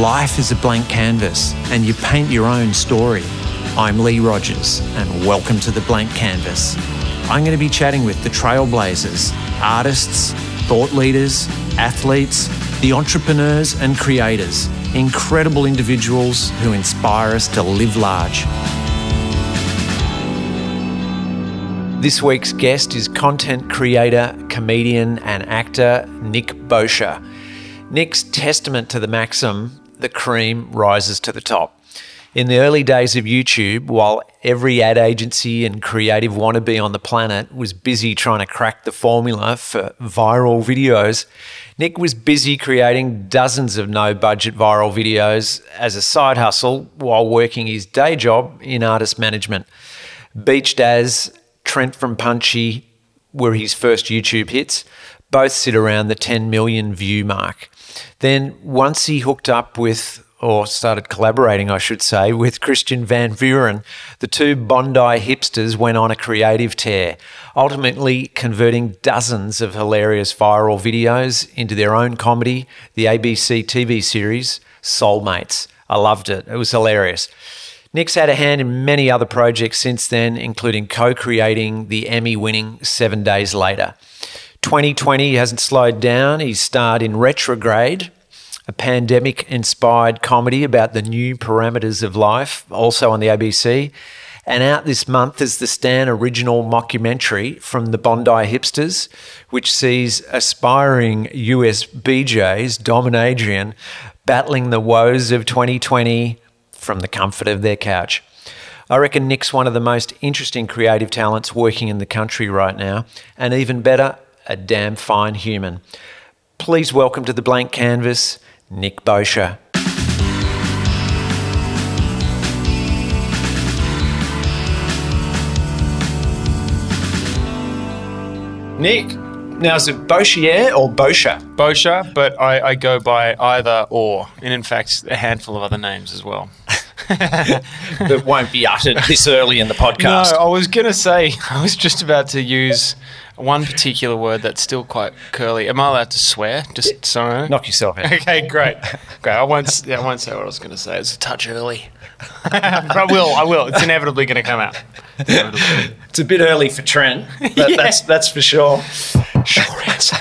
Life is a blank canvas, and you paint your own story. I'm Lee Rogers, and welcome to the Blank Canvas. I'm going to be chatting with the trailblazers, artists, thought leaders, athletes, the entrepreneurs and creators, incredible individuals who inspire us to live large. This week's guest is content creator, comedian, and actor Nick Bosher. Nick's testament to the maxim the cream rises to the top. In the early days of YouTube, while every ad agency and creative wannabe on the planet was busy trying to crack the formula for viral videos, Nick was busy creating dozens of no budget viral videos as a side hustle while working his day job in artist management. Beached Az, Trent from Punchy were his first YouTube hits. Both sit around the 10 million view mark. Then, once he hooked up with, or started collaborating, I should say, with Christiaan Van Vuuren, the two Bondi hipsters went on a creative tear, ultimately converting dozens of hilarious viral videos into their own comedy, the ABC TV series Soulmates. I loved it, it was hilarious. Nick's had a hand in many other projects since then, including co creating the Emmy winning Seven Days Later. 2020 hasn't slowed down. He's starred in Retrograde, a pandemic inspired comedy about the new parameters of life, also on the ABC. And out this month is the Stan original mockumentary from the Bondi Hipsters, which sees aspiring US BJs, Dom and Adrian, battling the woes of 2020 from the comfort of their couch. I reckon Nick's one of the most interesting creative talents working in the country right now, and even better, a damn fine human. Please welcome to the blank canvas, Nick Bosher. Nick, now is it Boshier or Bosher? Bosher, but I, I go by either or, and in fact, a handful of other names as well. that won't be uttered this early in the podcast. No, I was going to say, I was just about to use one particular word that's still quite curly. Am I allowed to swear? Just so knock yourself out. Okay, great, great. I won't. I won't say what I was going to say. It's a touch early. I will. I will. It's inevitably going to come out. It's a bit early for Trent. That, yeah. That's that's for sure. Sure answer.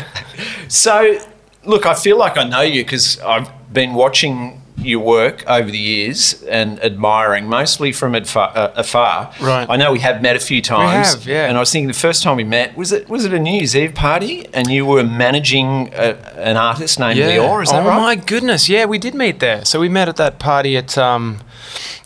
so, look, I feel like I know you because I've been watching your work over the years and admiring, mostly from afar, uh, afar. Right. I know we have met a few times. We have, yeah. And I was thinking the first time we met was it was it a New Year's Eve party, and you were managing a, an artist named yeah. Lior. Is that oh right? Oh my goodness, yeah, we did meet there. So we met at that party at um,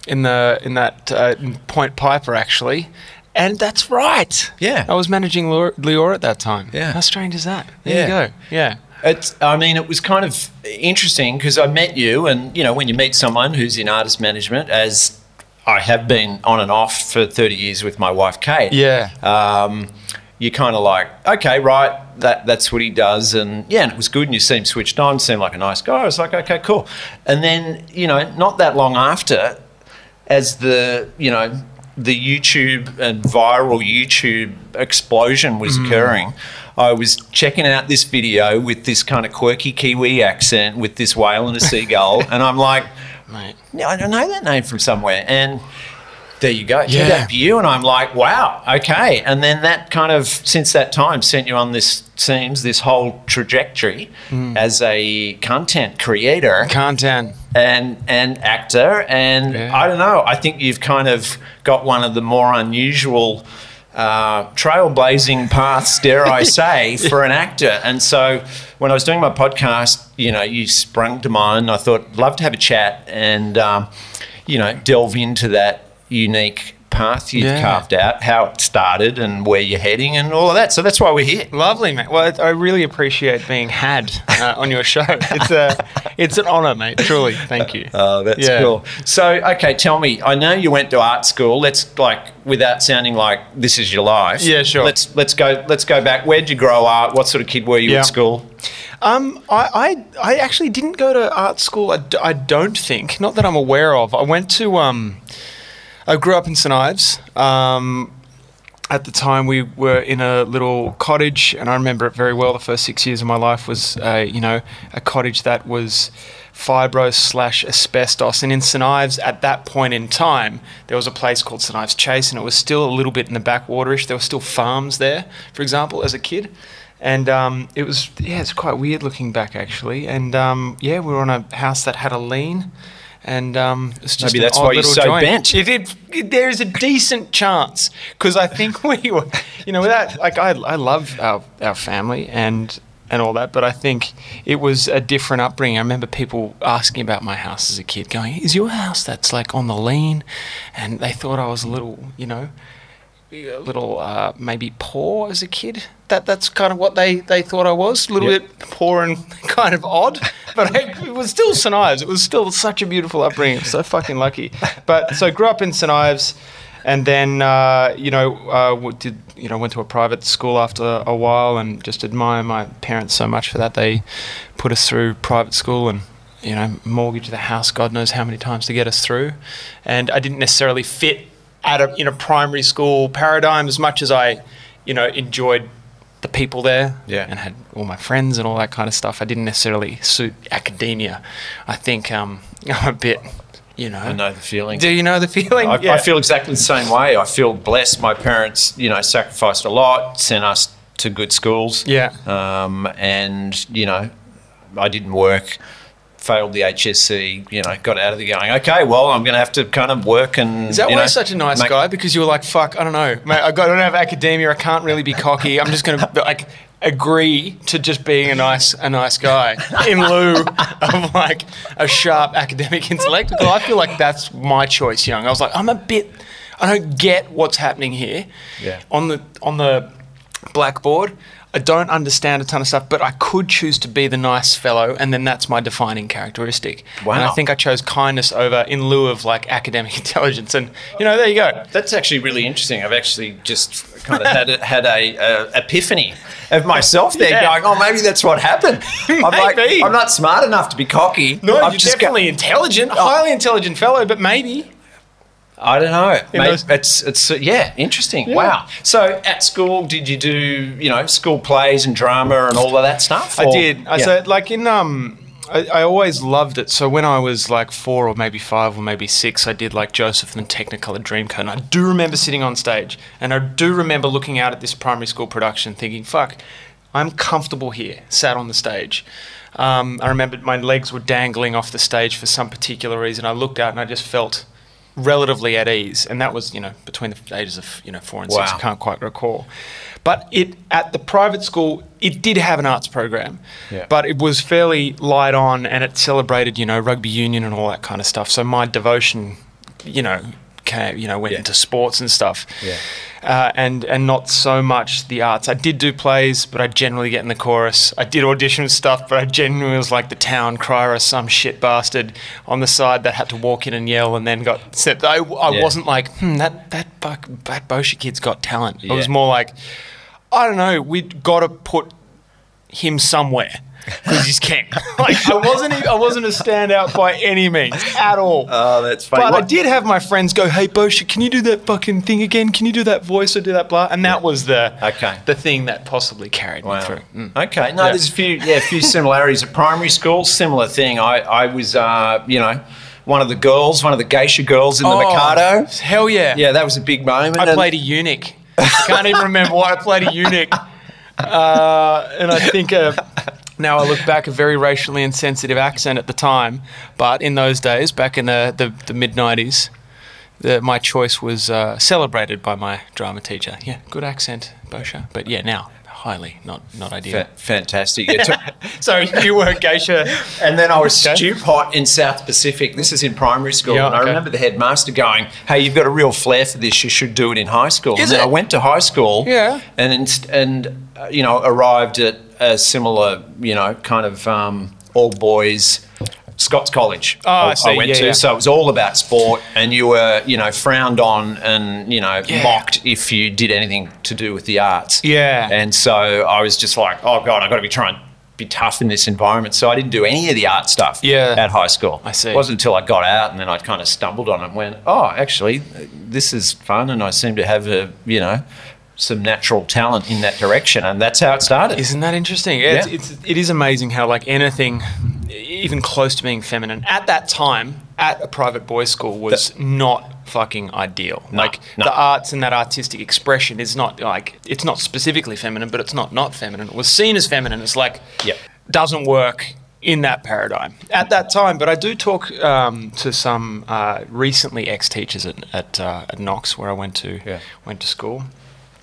in the in that uh, Point Piper actually. And that's right. Yeah. I was managing Lior at that time. Yeah. How strange is that? There yeah. you go. Yeah. It's, I mean, it was kind of interesting because I met you, and you know, when you meet someone who's in artist management, as I have been on and off for 30 years with my wife, Kate. Yeah. Um, you're kind of like, okay, right, that that's what he does, and yeah, and it was good, and you seemed switched on, seemed like a nice guy. I was like, okay, cool. And then, you know, not that long after, as the you know the YouTube and viral YouTube explosion was mm. occurring, I was checking out this video with this kind of quirky Kiwi accent with this whale and a seagull, and I'm like, mate, I don't know that name from somewhere. And there you go. Yeah. That you, and I'm like, wow, okay. And then that kind of, since that time, sent you on this seems this whole trajectory mm. as a content creator, content, and and actor. And yeah. I don't know. I think you've kind of got one of the more unusual uh, trailblazing paths, dare I say, for an actor. And so when I was doing my podcast, you know, you sprung to mind. I thought, love to have a chat and, um, you know, delve into that unique path you've yeah. carved out, how it started, and where you're heading, and all of that. So that's why we're here. Lovely, mate. Well, I really appreciate being had uh, on your show. It's a, it's an honour, mate. Truly, thank you. Oh, that's yeah. cool. So, okay, tell me. I know you went to art school. Let's like, without sounding like this is your life. Yeah, sure. Let's let's go. Let's go back. Where'd you grow up? What sort of kid were you yeah. at school? Um, I, I, I actually didn't go to art school. I, I don't think, not that I'm aware of. I went to um, I grew up in St Ives. Um, at the time we were in a little cottage, and I remember it very well. The first six years of my life was, a, you know, a cottage that was fibro slash asbestos. And in St Ives, at that point in time, there was a place called St Ives Chase, and it was still a little bit in the backwaterish. There were still farms there, for example, as a kid. And um, it was, yeah, it's quite weird looking back actually. And um, yeah, we were on a house that had a lean and um, it's just Maybe that's why you're so joint. bent. It, it, it- there is a decent chance because I think we were, you know, without like I, I love our our family and and all that, but I think it was a different upbringing. I remember people asking about my house as a kid, going, "Is your house that's like on the lean?" And they thought I was a little, you know. A little uh, maybe poor as a kid. That that's kind of what they, they thought I was. A little Yep. bit poor and kind of odd, but I, it was still St Ives. It was still such a beautiful upbringing. So fucking lucky. But so grew up in St Ives, and then uh, you know uh, did you know went to a private school after a while, and just admire my parents so much for that. They put us through private school and. You know, mortgage the house, God knows how many times to get us through, and I didn't necessarily fit at a in a primary school paradigm as much as I, you know, enjoyed the people there Yeah. and had all my friends and all that kind of stuff. I didn't necessarily suit academia. I think um, I'm a bit, you know. I know the feeling. Do you know the feeling? I, Yeah. I feel exactly the same way. I feel blessed. My parents, you know, sacrificed a lot, sent us to good schools. Yeah. Um, and you know, I didn't work, failed the HSC. You know, got out of the going. Okay, well, I'm going to have to kind of work and. Is that why know, you're such a nice make- guy? Because you were like, fuck, I don't know, mate. I got- I don't have academia. I can't really be cocky. I'm just going to like agree to just being a nice, a nice guy in lieu of like a sharp academic intellect. I feel like that's my choice, young. I was like, I'm a bit. I don't get what's happening here. Yeah. On the on the blackboard. I don't understand a ton of stuff, but I could choose to be the nice fellow, and then that's my defining characteristic. Wow. And I think I chose kindness over in lieu of like academic intelligence, and you know, there you go. That's actually really interesting. I've actually just kind of had a, had a, uh epiphany of myself there, Yeah. going, "Oh, maybe that's what happened." I'm like, Maybe. I'm not smart enough to be cocky. No, I've you're definitely intelligent, highly intelligent fellow, but maybe. I don't know. Those- it's it's uh, yeah, interesting. Yeah. Wow. So at school, did you do you know school plays and drama and all of that stuff? I did. I yeah. said like in um. I, I always loved it. So when I was like four or maybe five or maybe six, I did like Joseph and the Technicolor Dreamcoat. And I do remember sitting on stage, and I do remember looking out at this primary school production, thinking, "Fuck, I'm comfortable here, sat on the stage." Um, I remember my legs were dangling off the stage for some particular reason. I looked out and I just felt relatively at ease, and that was you know between the ages of you know four and six. I can't quite recall, but it at the private school it did have an arts program, Yeah. but it was fairly light on, and it celebrated you know rugby union and all that kind of stuff. So my devotion, you know. Came, you know, went Yeah. into sports and stuff, Yeah. uh, and and not so much the arts. I did do plays, but I generally get in the chorus. I did audition stuff, but I generally was like the town crier or some shit bastard on the side that had to walk in and yell, and then got set. I, I Yeah. wasn't like, hmm, that that buck, that Bosha kid's got talent. It was more like, I don't know, we got to put him somewhere because he's king. like I wasn't, I wasn't a standout by any means at all. Oh, that's funny. But I did have my friends go, "Hey, Bosha, can you do that fucking thing again? Can you do that voice or do that blah?" And that was the Okay. the thing that possibly carried Wow. me through. Mm. Okay. No, Yeah. there's a few yeah, a few similarities at primary school. Similar thing. I I was uh, you know one of the girls, one of the geisha girls in the Mikado. Hell yeah! Yeah, that was a big moment. Oh. I played a eunuch. I can't even remember why I played a eunuch. Uh, and I think uh, now I look back, a very racially insensitive accent at the time. But in those days, back in the, the, the mid 90s, the, my choice was uh, celebrated by my drama teacher. Yeah, good accent, Bosha. But yeah, now, highly not, not ideal. Fa- fantastic. So you were geisha. And then I was Okay. Stewpot in South Pacific. This is in primary school. Yeah, and I remember the headmaster going, Hey, you've got a real flair for this. You should do it in high school. Is and then it? I went to high school Yeah. and, inst- and uh, you know, arrived at a similar, you know, kind of um, all boys. Scots College. Oh, I see. went Yeah, to, yeah. so it was all about sport, and you were, you know, frowned on and you know Yeah. mocked if you did anything to do with the arts. Yeah. And so I was just like, oh god, I've got to be trying to be tough in this environment. So I didn't do any of the art stuff Yeah. at high school. I see. It wasn't until I got out and then I kind of stumbled on it and went, oh, actually, this is fun, and I seem to have a, you know, some natural talent in that direction, and that's how it started. Isn't that interesting? Yeah, It's, Yeah. it's, it is amazing how like anything, even close to being feminine at that time at a private boys' school was not fucking ideal. No, like no. the arts and that artistic expression is not like it's not specifically feminine, but it's not not feminine. It was seen as feminine. It's like Yep. doesn't work in that paradigm at that time. But I do talk um, to some uh, recently ex teachers at at, uh, at Knox where I went to Yeah. went to school,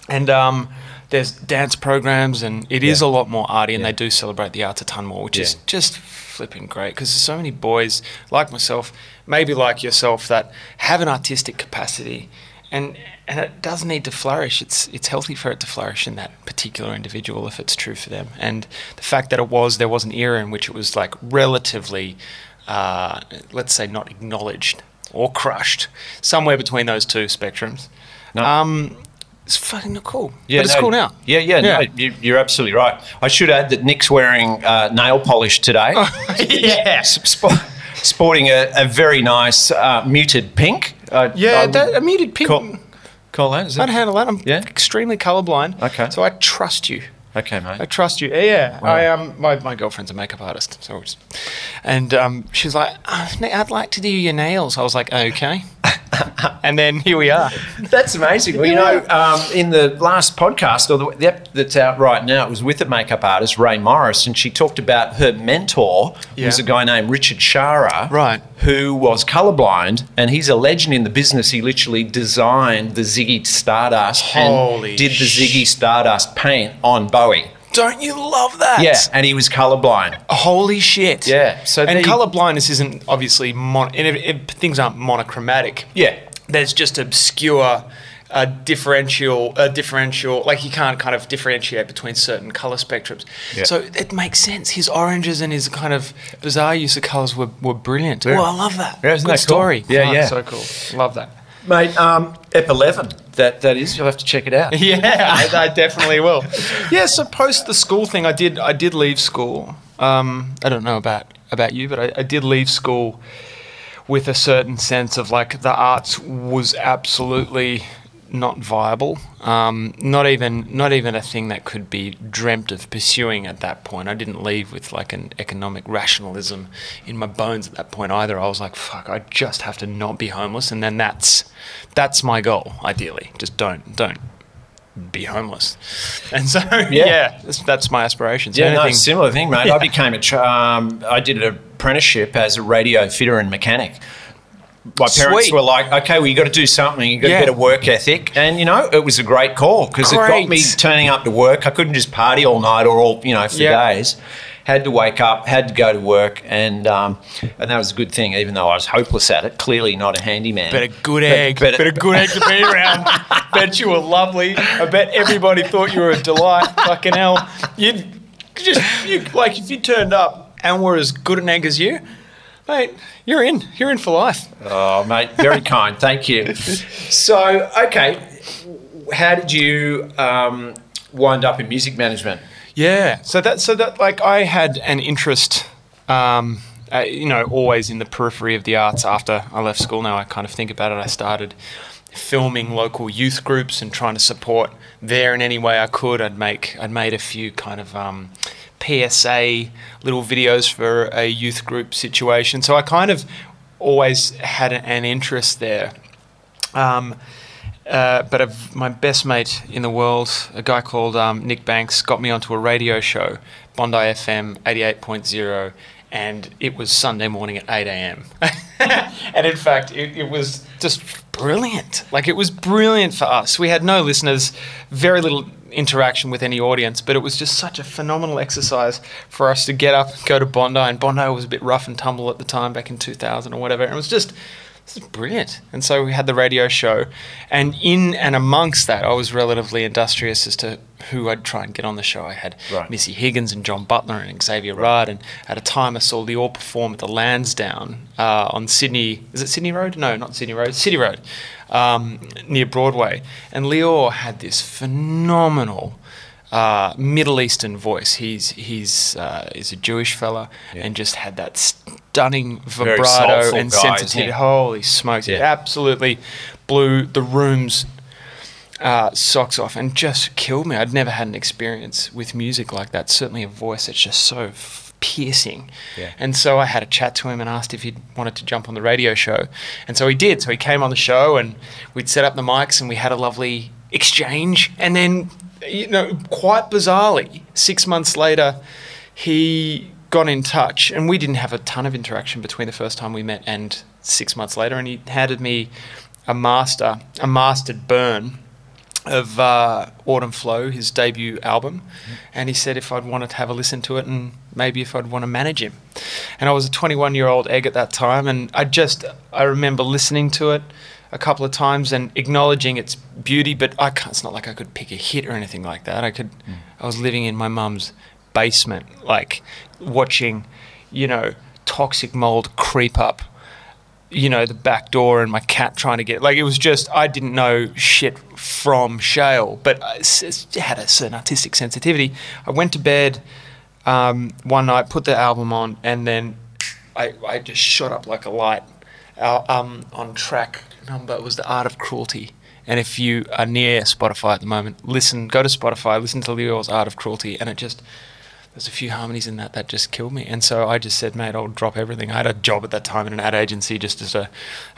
and um, there's dance programs and it is Yeah. a lot more arty, and Yeah. they do celebrate the arts a ton more, which is just flipping great because there's so many boys like myself, maybe like yourself, that have an artistic capacity. And, and it does need to flourish. It's it's healthy for it to flourish in that particular individual if it's true for them. And the fact that it was there was an era in which it was like relatively, uh, let's say, not acknowledged or crushed, somewhere between those two spectrums. No. Um, it's fucking not cool. but it's no, cool now. Yeah, yeah, Yeah. No, you, you're absolutely right. I should add that Nick's wearing uh, nail polish today. yeah. S- sporting a, a very nice uh, muted pink. Uh, Yeah, I that, a muted pink. Call, call that, is I'd handle that. I'm Yeah? extremely colorblind. Okay. So I trust you. Okay, mate. I trust you. Yeah, I um, my, my girlfriend's a makeup artist, so it's, and um, she's like, "Oh, Nick, I'd like to do your nails. I was like, okay. and then here we are. That's amazing. Well, you know, um, in the last podcast, or the, the that's out right now, it was with a makeup artist, Rae Morris, and she talked about her mentor, Yeah. who's a guy named Richard Sharah, Right. who was colorblind, and he's a legend in the business. He literally designed the Ziggy Stardust Holy and did the Ziggy Stardust paint on Bowie. Don't you love that? Yeah, and he was colorblind. Holy shit. Yeah, so and there you- color blindness isn't obviously mon- and if, if things aren't monochromatic. Yeah. there's just obscure uh, differential, uh, differential. Like you can't kind of differentiate between certain color spectrums. Yeah. So it makes sense. His oranges and his kind of bizarre use of colors were, were brilliant. Yeah. Oh, I love that. Yeah, isn't Good that cool? story. Yeah, Oh, yeah. So cool. Love that. Mate, um, Ep 11, that, that is, you'll have to check it out. Yeah, I, I definitely will. Yeah, so post the school thing, I did. I did leave school. Um, I don't know about about you, but I, I did leave school with a certain sense of like the arts was absolutely not viable. Um, not even not even a thing that could be dreamt of pursuing at that point. I didn't leave with like an economic rationalism in my bones at that point either. I was like, fuck, I just have to not be homeless, and then that's that's my goal. Ideally, just don't don't be homeless. And so yeah, that's, that's my aspiration. So Yeah, no, anything- similar thing, mate. I became a. Tra- um, I did an apprenticeship as a radio fitter and mechanic. My parents Sweet. were like, "Okay, well, you got to do something. You got to Yeah. get a work ethic." And you know, it was a great call because it got me turning up to work. I couldn't just party all night or all you know for Yeah. days. Had to wake up, had to go to work, and um, and that was a good thing. Even though I was hopeless at it, clearly not a handyman. But a good egg. but- But, a good egg to be around. bet you were lovely. I bet everybody thought you were a delight. Fucking hell. You'd just, you, like, if you turned up and were as good an egg as you, mate, you're in. You're in for life. Oh, mate, very kind. Thank you. So, okay, how did you um, wind up in music management? Yeah. So that so that like I had an interest, um, uh, you know, always in the periphery of the arts. After I left school, now I kind of think about it. I started filming local youth groups and trying to support there in any way I could. I'd make I'd made a few kind of um, PSA little videos for a youth group situation. So I kind of always had an interest there. Um, uh, but my best mate in the world, a guy called um, Nick Banks, got me onto a radio show, Bondi FM 88.0, and it was Sunday morning at 8 a.m. and in fact, it, it was just brilliant. Like, it was brilliant for us. We had no listeners, very little interaction with any audience, but it was just such a phenomenal exercise for us to get up, and go to Bondi, and Bondi was a bit rough and tumble at the time back in 2000 or whatever. And it was just this is brilliant. And so we had the radio show, and in and amongst that, I was relatively industrious as to who I'd try and get on the show. I had Right. Missy Higgins and John Butler and Xavier Rudd, and at a time I saw the all perform at the Lansdowne uh, on Sydney. Is it Sydney Road? No, not Sydney Road. City Road, um, near Broadway. And Lior had this phenomenal. Uh, Middle Eastern voice. He's he's uh, he's a Jewish fella and just had that stunning vibrato and guy, sensitivity. Holy smokes! It absolutely blew the rooms uh, socks off and just killed me. I'd never had an experience with music like that. Certainly a voice that's just so f- piercing. Yeah. And so I had a chat to him and asked if he wanted to jump on the radio show. And so he did. So he came on the show and we'd set up the mics and we had a lovely exchange. And then, you know, quite bizarrely, six months later, he got in touch and we didn't have a ton of interaction between the first time we met and six months later. And he handed me a master, a mastered burn of uh, Autumn Flow, his debut album, and he said if I'd wanted to have a listen to it and maybe if I'd want to manage him. And I was a 21 year old egg at that time, and I just I remember listening to it a couple of times and acknowledging its beauty, but I can't, it's not like I could pick a hit or anything like that. I could, I was living in my mum's basement, like watching, you know, toxic mold creep up you know, the back door and my cat trying to get like it was just I didn't know shit from shale, but I had a certain artistic sensitivity. I went to bed um, one night, put the album on, and then I, I just shot up like a light. Uh, um, on track number was the Art of Cruelty. And if you are near Spotify at the moment, listen, go to Spotify, listen to Lior's Art of Cruelty, and it just there's a few harmonies in that that just killed me. And so I just said, mate, I'll drop everything. I had a job at that time in an ad agency just as a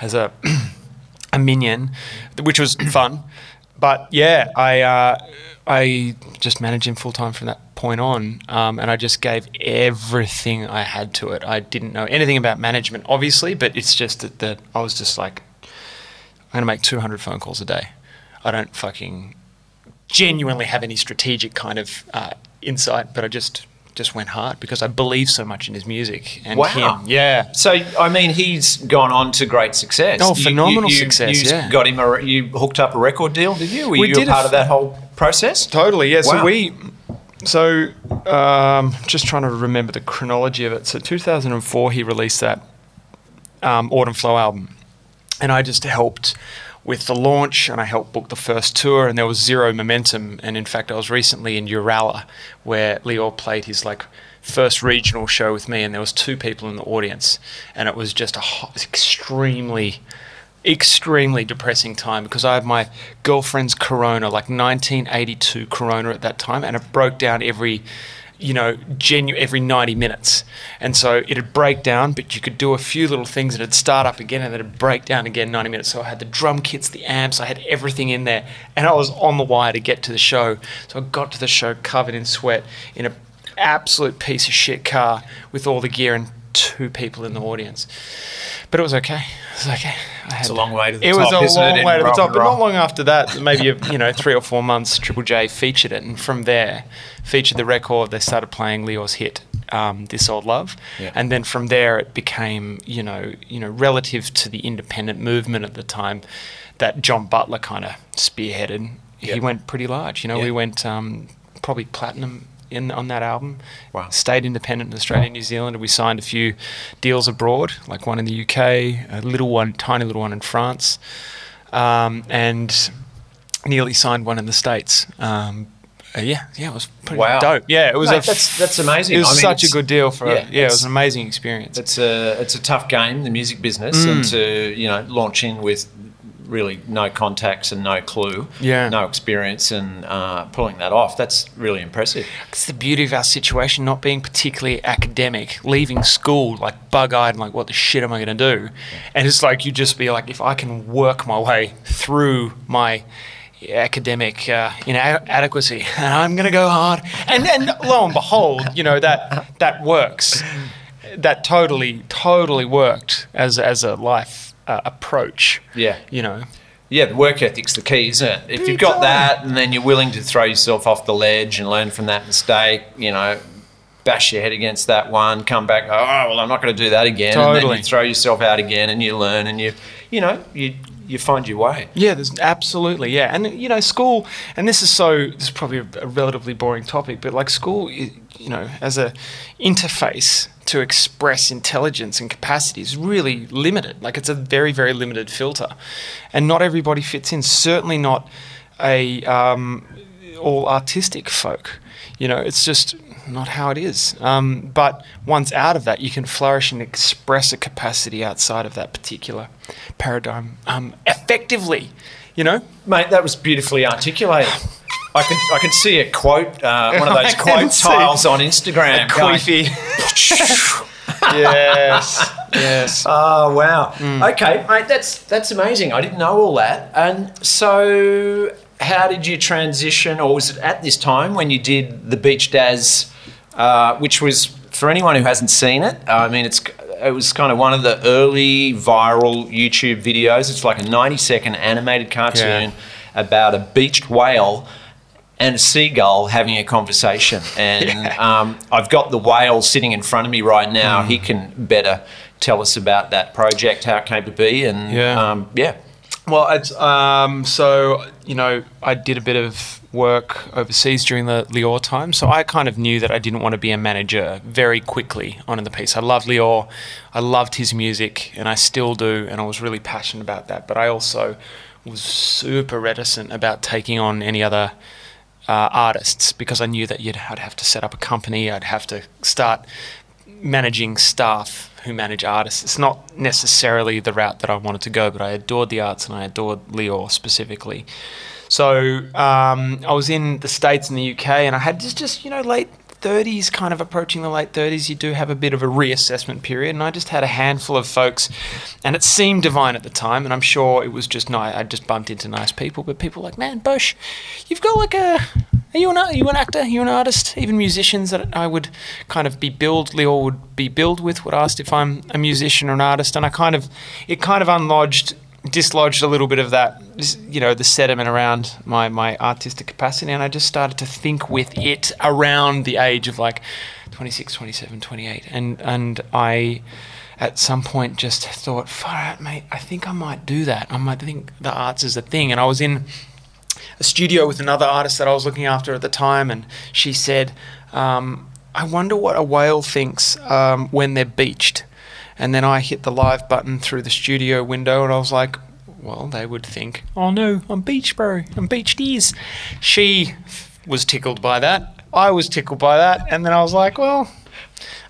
as a a minion, which was fun. But yeah, I uh, I just managed him full time from that point on, um, and I just gave everything I had to it. I didn't know anything about management, obviously, but it's just that, that I was just like, I'm gonna make 200 phone calls a day. I don't fucking genuinely have any strategic kind of uh, insight, but I just just went hard because I believe so much in his music and Wow. him. Yeah. So I mean, he's gone on to great success. Oh, phenomenal success, You yeah. got him. A, you hooked up a record deal, did you? Were We you did a part f- of that whole process? Totally, yeah. So we, so um, just trying to remember the chronology of it. So 2004, he released that um, Autumn Flow album, and I just helped with the launch, and I helped book the first tour, and there was zero momentum. And in fact, I was recently in Uralla, where Lior played his like first regional show with me, and there was two people in the audience, and it was just a hot, extremely extremely depressing time because I had my girlfriend's Corona, like 1982 Corona at that time, and it broke down every, you know, genu- every 90 minutes. And so it'd break down, but you could do a few little things and it'd start up again and then it'd break down again 90 minutes. So I had the drum kits, the amps, I had everything in there, and I was on the wire to get to the show. So I got to the show covered in sweat in an absolute piece of shit car with all the gear and two people in the audience. But it was okay. It was okay. I had, It's a long way to the it top, was a isn't it, long way to the top, but not long after that. Maybe you know three or four months. Triple J featured it, and from there, featured the record. They started playing Lior's hit, um, "This Old Love," Yeah. and then from there, it became you know you know relative to the independent movement at the time that John Butler kind of spearheaded. Yeah. He went pretty large. You know, Yeah. we went um, probably platinum. In, on that album, Wow. stayed independent in Australia and New Zealand. and We signed a few deals abroad, like one in the UK, a little one, tiny little one in France, um, and nearly signed one in the States. Um, uh, yeah, yeah, it was pretty Wow. dope. Yeah, it was Mate, a f- that's- that's amazing. It was I mean, such a good deal for yeah, yeah, yeah, it was an amazing experience. It's a it's a tough game, the music business, Mm. and to you know launch in with really no contacts and no clue, Yeah. no experience, and uh, pulling that off. That's really impressive. It's the beauty of our situation not being particularly academic, leaving school like bug eyed and like, what the shit am I going to do? And it's like, you just be like, if I can work my way through my academic uh, inadequacy, and I'm going to go hard. And, and lo and behold, you know, that, that works. That totally, totally worked as, as a life uh, approach. Yeah. You know, Yeah, the work ethic's the key, isn't it? If you've got that, and then you're willing to throw yourself off the ledge and learn from that mistake, you know, bash your head against that one, come back, oh well, I'm not going to do that again, and then you throw yourself out again, and you learn, and you, you know, you you find your way. Yeah, there's absolutely yeah, and you know, school, and this is so this is probably a, a relatively boring topic, but like school, i- you know, as a interface to express intelligence and capacity is really limited. Like it's a very very limited filter, and not everybody fits in. Certainly not a um, all artistic folk. You know, it's just not how it is. Um, but once out of that, you can flourish and express a capacity outside of that particular paradigm um, effectively. you know. Mate, that was beautifully articulated. I can I can see a quote, uh, one of those quote tiles on Instagram. Queefy. yes. Yes. Oh wow. Okay, mate, that's that's amazing. I didn't know all that. And so, how did you transition, or was it at this time when you did the Beached Az, uh, which was for anyone who hasn't seen it? I mean, it's it was kind of one of the early viral YouTube videos. It's like a ninety second animated cartoon about a beached whale. And a seagull having a conversation, and um, I've got the whale sitting in front of me right now. He can better tell us about that project, how it came to be, and Yeah. um, yeah. Well, it's um, so you know, I did a bit of work overseas during the Lior time, so I kind of knew that I didn't want to be a manager very quickly on in the piece. I loved Lior, I loved his music, and I still do, and I was really passionate about that. But I also was super reticent about taking on any other uh, artists because I knew that you'd, I'd have to set up a company, I'd have to start managing staff who manage artists. It's not necessarily the route that I wanted to go, but I adored the arts and I adored Lior specifically. So um, I was in the States and the UK, and I had just, just you know, late 30s, kind of approaching the late 30s, you do have a bit of a reassessment period. And I just had a handful of folks, and it seemed divine at the time. And I'm sure it was just nice. I just bumped into nice people, but people were like, man, Bush, you've got like a. Are you an, are you an actor? Are you an artist? Even musicians that I would kind of be billed, Lior would be billed with, would ask if I'm a musician or an artist. And I kind of, it kind of unlodged dislodged a little bit of that, you know, the sediment around my, my artistic capacity. And I just started to think with it around the age of like 26, 27, 28. And, and I, at some point, just thought, far out, mate, I think I might do that. I might think the arts is a thing. And I was in a studio with another artist that I was looking after at the time, and she said, um, I wonder what a whale thinks um, when they're beached. And then I hit the live button through the studio window, and I was like, well, they would think, oh no, I'm beach, bro. I'm beached ears. She was tickled by that. I was tickled by that. And then I was like, well,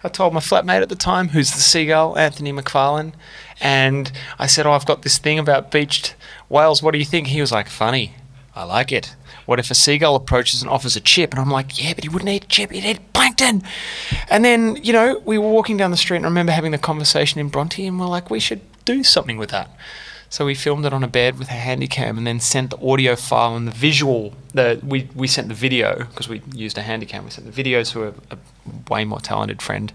I told my flatmate at the time, who's the seagull, Anthony McFarlane, and I said, oh, I've got this thing about beached whales. What do you think? He was like, funny. I like it. What if a seagull approaches and offers a chip? And I'm like, yeah, but he wouldn't eat a chip, he'd eat plankton. And then, you know, we were walking down the street and I remember having the conversation in Bronte and we're like, we should do something with that. So we filmed it on a bed with a handy cam and then sent the audio file and the visual. The we, we sent the video because we used a handy cam. We sent the video to a, a way more talented friend,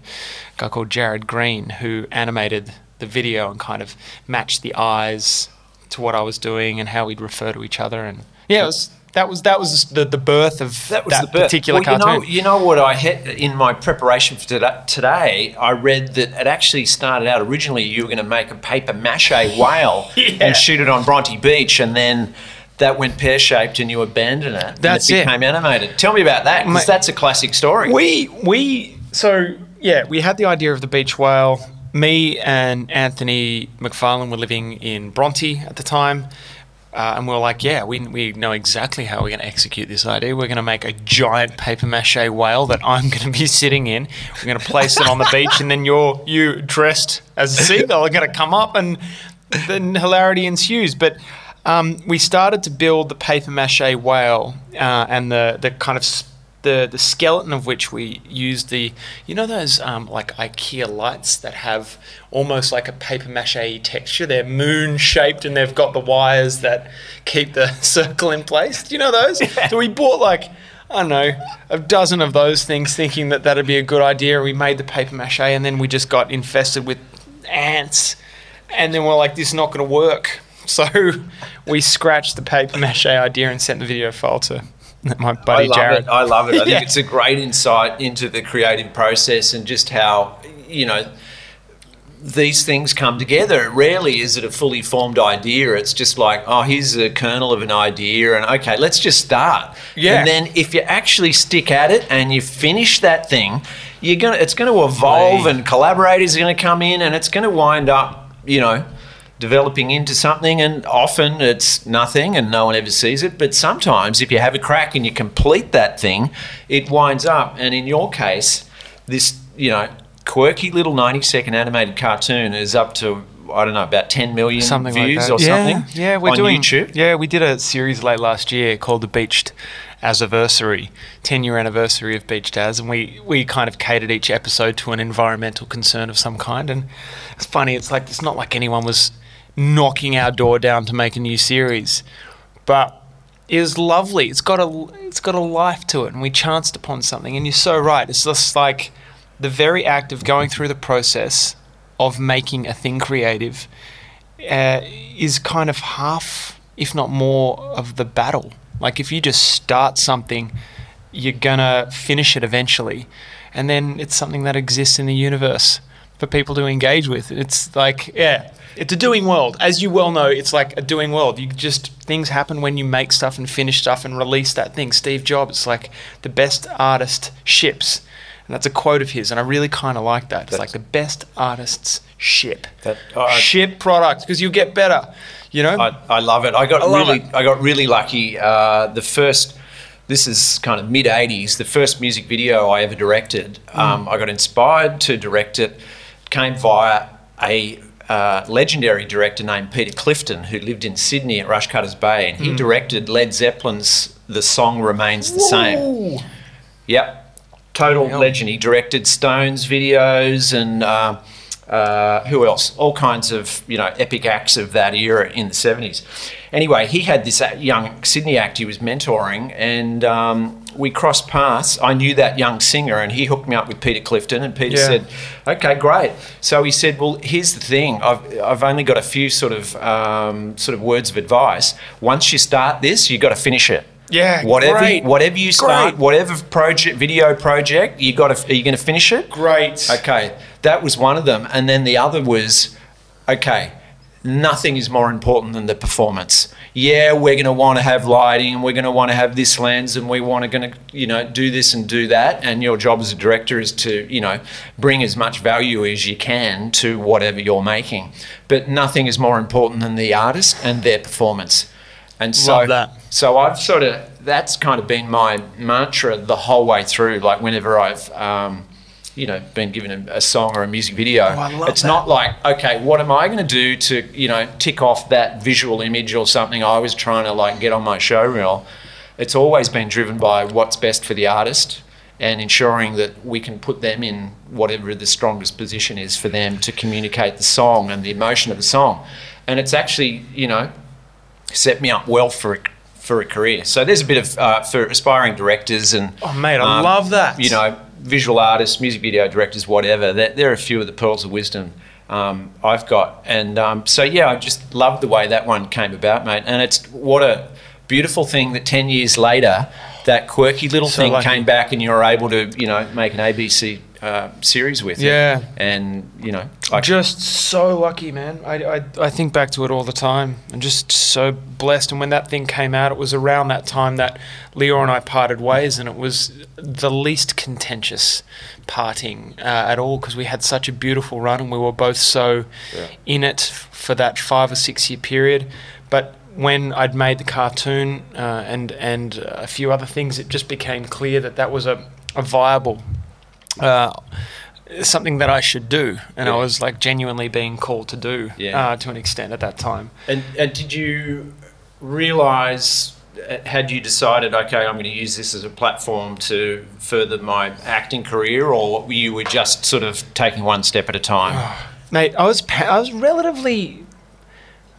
a guy called Jared Green, who animated the video and kind of matched the eyes to what I was doing and how we'd refer to each other. And yeah, it was that was that was the, the birth of That was the birth. particular well, cartoon. You know, you know what I had in my preparation for today. I read that it actually started out originally. You were going to make a paper mache whale Yeah. and shoot it on Bronte Beach, and then that went pear shaped, and you abandoned it. That's and it. it. Became animated. Tell me about that, because that's a classic story. We we so yeah, we had the idea of the beach whale. Me and Anthony McFarlane were living in Bronte at the time. Uh, and we are like, yeah, we, we know exactly how we're going to execute this idea. We're going to make a giant paper mache whale that I'm going to be sitting in. We're going to place it on the beach, and then you're you dressed as a seagull are going to come up, and then hilarity ensues. But um, we started to build the paper mache whale, uh, and the the kind of the the skeleton of which we used the you know those um, like IKEA lights that have almost like a paper mache texture. They're moon shaped and they've got the wires that keep the circle in place. Do you know those? So we bought like. I don't know, a dozen of those things thinking that that'd be a good idea. We made the paper mache and then we just got infested with ants. And then we're like, this is not going to work. So we scratched the paper mache idea and sent the video file to my I buddy love Jared. it. I love it. I think Yeah. it's a great insight into the creative process and just how you know these things come together. Rarely is it a fully formed idea. It's just like, oh, here's a kernel of an idea, and okay, let's just start. Yeah. And then if you actually stick at it and you finish that thing, you're gonna it's going to evolve, Right. and collaborators are going to come in, and it's going to wind up, you know. Developing into something, and often it's nothing and no one ever sees it. But sometimes, if you have a crack and you complete that thing, it winds up. And in your case, this, you know, quirky little 90 second animated cartoon is up to I don't know about 10 million something views like or yeah, something. Yeah, we're on doing YouTube. Yeah, we did a series late last year called the Beached Anniversary, 10 year anniversary of Beached Az, and we we kind of catered each episode to an environmental concern of some kind. And it's funny, it's like it's not like anyone was knocking our door down to make a new series, but it was lovely. It's got a it's got a life to it, and we chanced upon something. And you're so right. It's just like the very act of going through the process of making a thing creative uh, is kind of half, if not more, of the battle. Like if you just start something, you're gonna finish it eventually, and then it's something that exists in the universe for people to engage with. It's like yeah, it's a doing world. As you well know, it's like a doing world. You just things happen when you make stuff and finish stuff and release that thing. Steve Jobs, like the best artist ships. And that's a quote of his, and I really kind of like that. It's That's- like the best artists ship, That- I- ship products because you get better. You know, I, I love it. I got I really, it. I got really lucky. Uh, the first, this is kind of mid '80s. The first music video I ever directed. Mm. Um, I got inspired to direct it. Came via a uh, legendary director named Peter Clifton, who lived in Sydney at Rushcutters Bay, and he Mm. directed Led Zeppelin's "The Song Remains the Same." Yep, total Hell. legend. He directed Stones videos and uh, uh, who else? All kinds of you know epic acts of that era in the seventies. Anyway, he had this young Sydney act he was mentoring, and um, we crossed paths. I knew that young singer, and he hooked me up with Peter Clifton. And Peter Yeah. said, "Okay, great." So he said, "Well, here's the thing. I've I've only got a few sort of um, sort of words of advice. Once you start this, you have got to finish it." Yeah, whatever great. whatever you start, Great. whatever project video project you got to are you going to finish it? great. Okay, that was one of them, and then the other was, okay, nothing is more important than the performance. Yeah, we're going to want to have lighting, and we're going to want to have this lens, and we want to going to you know do this and do that. And your job as a director is to you know bring as much value as you can to whatever you're making. But nothing is more important than the artist and their performance. And so, Love that. so I've sort of that's kind of been my mantra the whole way through. Like whenever I've um, you know been given a, a song or a music video, Oh, it's that. not like okay, what am I going to do to you know tick off that visual image or something I was trying to like get on my show reel. It's always been driven by what's best for the artist and ensuring that we can put them in whatever the strongest position is for them to communicate the song and the emotion of the song. And it's actually, you know, set me up well for a, for a career. So there's a bit of uh, for aspiring directors and Oh, mate, I love that. You know, visual artists, music video directors, whatever. There, there are a few of the pearls of wisdom um, I've got, and um, so yeah, I just love the way that one came about, mate. And it's what a beautiful thing that ten years later, that quirky little So thing lucky. came back, and you were able to, you know, make an ABC uh, series with it. Yeah. and you know, like just so lucky, man. I, I, I think back to it all the time and just so blessed. And when that thing came out, it was around that time that Lior and I parted ways, and it was the least contentious parting uh, at all because we had such a beautiful run and we were both so in it for that five or six year period. But when I'd made the cartoon uh, and and a few other things, it just became clear that that was a, a viable uh, something that I should do, and I was like genuinely being called to do Yeah. uh, to an extent at that time. And, and did you realize, uh, had you decided, okay, I'm going to use this as a platform to further my acting career, or you were just sort of taking one step at a time? Mate, I was I was relatively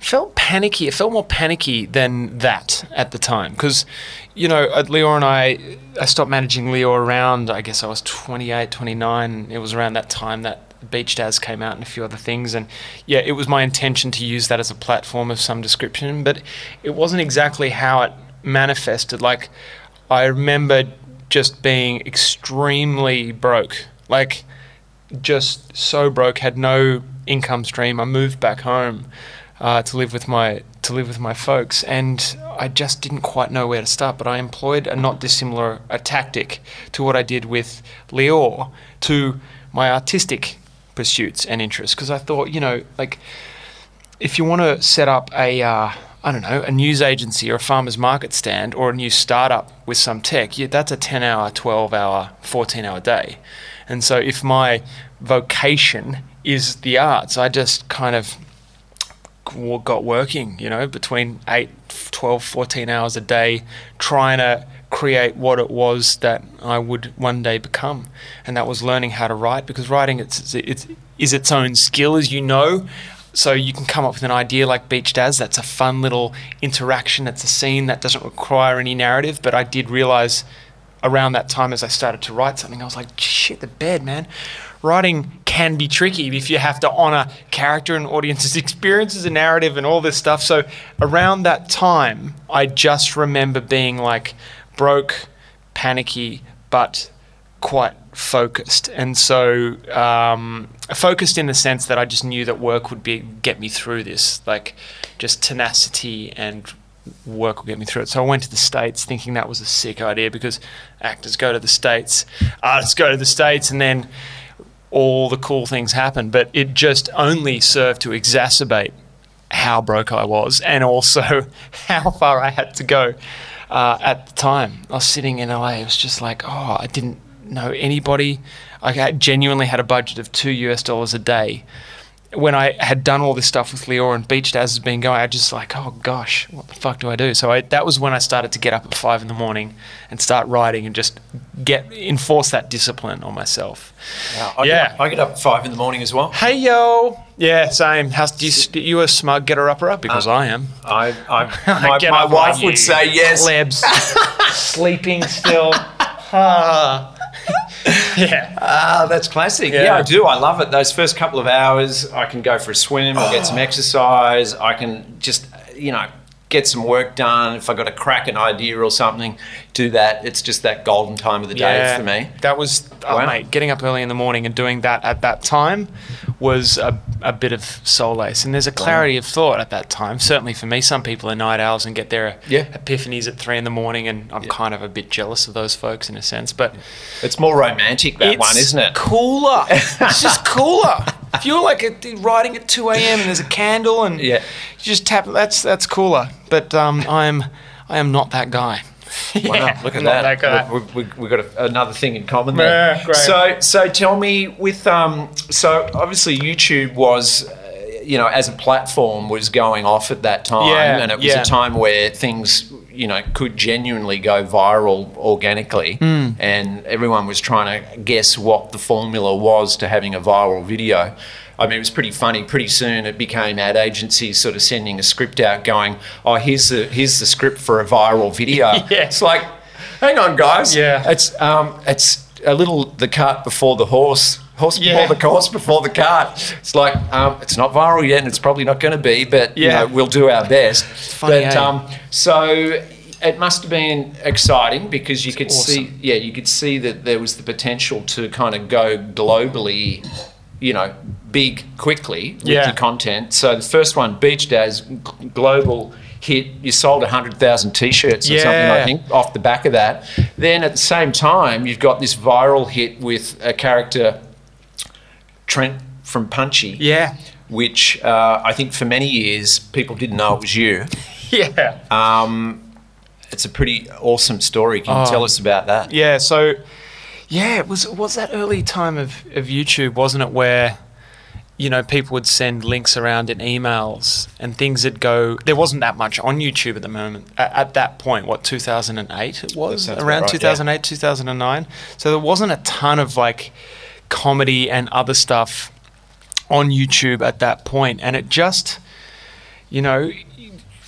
felt panicky. It felt more panicky than that at the time because, you know, uh, Lior and I, I stopped managing Lior around. I guess I was 28, 29. It was around that time that Beached Az came out and a few other things. And yeah, it was my intention to use that as a platform of some description, but it wasn't exactly how it manifested. Like, I remember just being extremely broke. Like, just so broke, had no income stream. I moved back home uh, to live with my to live with my folks, and I just didn't quite know where to start. But I employed a not dissimilar a tactic to what I did with Lior to my artistic pursuits and interests, because I thought, you know, like if you want to set up a uh, I don't know a news agency or a farmers market stand or a new startup with some tech, yeah, that's a ten hour, twelve hour, fourteen hour day. And so if my vocation is the arts, I just kind of got working, you know, between 8, 12, 14 hours a day, trying to create what it was that I would one day become. And that was learning how to write because writing it's, it's, is its own skill, as you know. So you can come up with an idea like Beached Az. That's a fun little interaction. It's a scene that doesn't require any narrative. But I did realize around that time as I started to write something, I was like, shit, the bed, man. Writing can be tricky if you have to honor character and audience's experiences and narrative and all this stuff. So around that time, I just remember being like broke, panicky, but quite focused. And so um, focused in the sense that I just knew that work would be get me through this, like just tenacity and work will get me through it. So I went to the States thinking that was a sick idea because actors go to the States, artists go to the States, and then all the cool things happen. But it just only served to exacerbate how broke I was and also how far I had to go uh, at the time. I was sitting in LA. It was just like, oh, I didn't know anybody. I genuinely had a budget of two US dollars a day when I had done all this stuff with Lior and Beached Az has been going, I just like, oh gosh, what the fuck do I do? So I, that was when I started to get up at five in the morning and start writing and just get enforce that discipline on myself. Wow, I yeah, get up, I get up at five in the morning as well. Hey yo, yeah, same. How's do you, you a smug getter upper up because uh, I am. I, I my, my wife would say yes. Plebs, sleeping still. Ah. yeah. Ah, that's classic. Yeah. yeah. I do. I love it. Those first couple of hours, I can go for a swim or get some exercise. I can just, you know, get some work done. If I got to crack an idea or something, do that. It's just that golden time of the day for me. That was, oh, wow. mate, getting up early in the morning and doing that at that time was a, a bit of solace. And there's a clarity wow. of thought at that time. Certainly for me, some people are night owls and get their yeah. epiphanies at three in the morning, and I'm yeah. kind of a bit jealous of those folks in a sense. But it's more romantic that one, isn't it? Cooler. it's just cooler. If you're like a, writing at 2 a.m. and there's a candle and yeah. you just tap, that's that's cooler. But um, I'm I am not that guy. yeah, wow, look at that. that we've, we've, we've, got a, another thing in common there. Yeah, so, so tell me, with um, so obviously YouTube was, you know, as a platform was going off at that time, yeah, and it was yeah. a time where things, you know, could genuinely go viral organically, mm. and everyone was trying to guess what the formula was to having a viral video. I mean, it was pretty funny. Pretty soon, it became ad agencies sort of sending a script out, going, "Oh, here's the here's the script for a viral video." yeah. It's like, hang on, guys. Yeah. It's um, it's a little the cart before the horse. Horse yeah. before the horse before the cart. It's like um, it's not viral yet, and it's probably not going to be, but yeah. you know, we'll do our best. Funny, but eh? um, so it must have been exciting because you it's could awesome. see, yeah, you could see that there was the potential to kind of go globally you know, big quickly with yeah. your content. So the first one, Beached Az, global hit. You sold 100,000 t-shirts or yeah. something, I think, off the back of that. Then at the same time, you've got this viral hit with a character, Trent from Punchy. Yeah. Which uh, I think for many years people didn't know it was you. yeah. Um, it's a pretty awesome story. Can you oh. tell us about that? Yeah. So yeah, it was was that early time of, of YouTube, wasn't it, where you know people would send links around in emails and things would go. There wasn't that much on YouTube at the moment at, at that point. What 2008 it was around right, 2008 yeah. 2009. So there wasn't a ton of like comedy and other stuff on YouTube at that point, and it just you know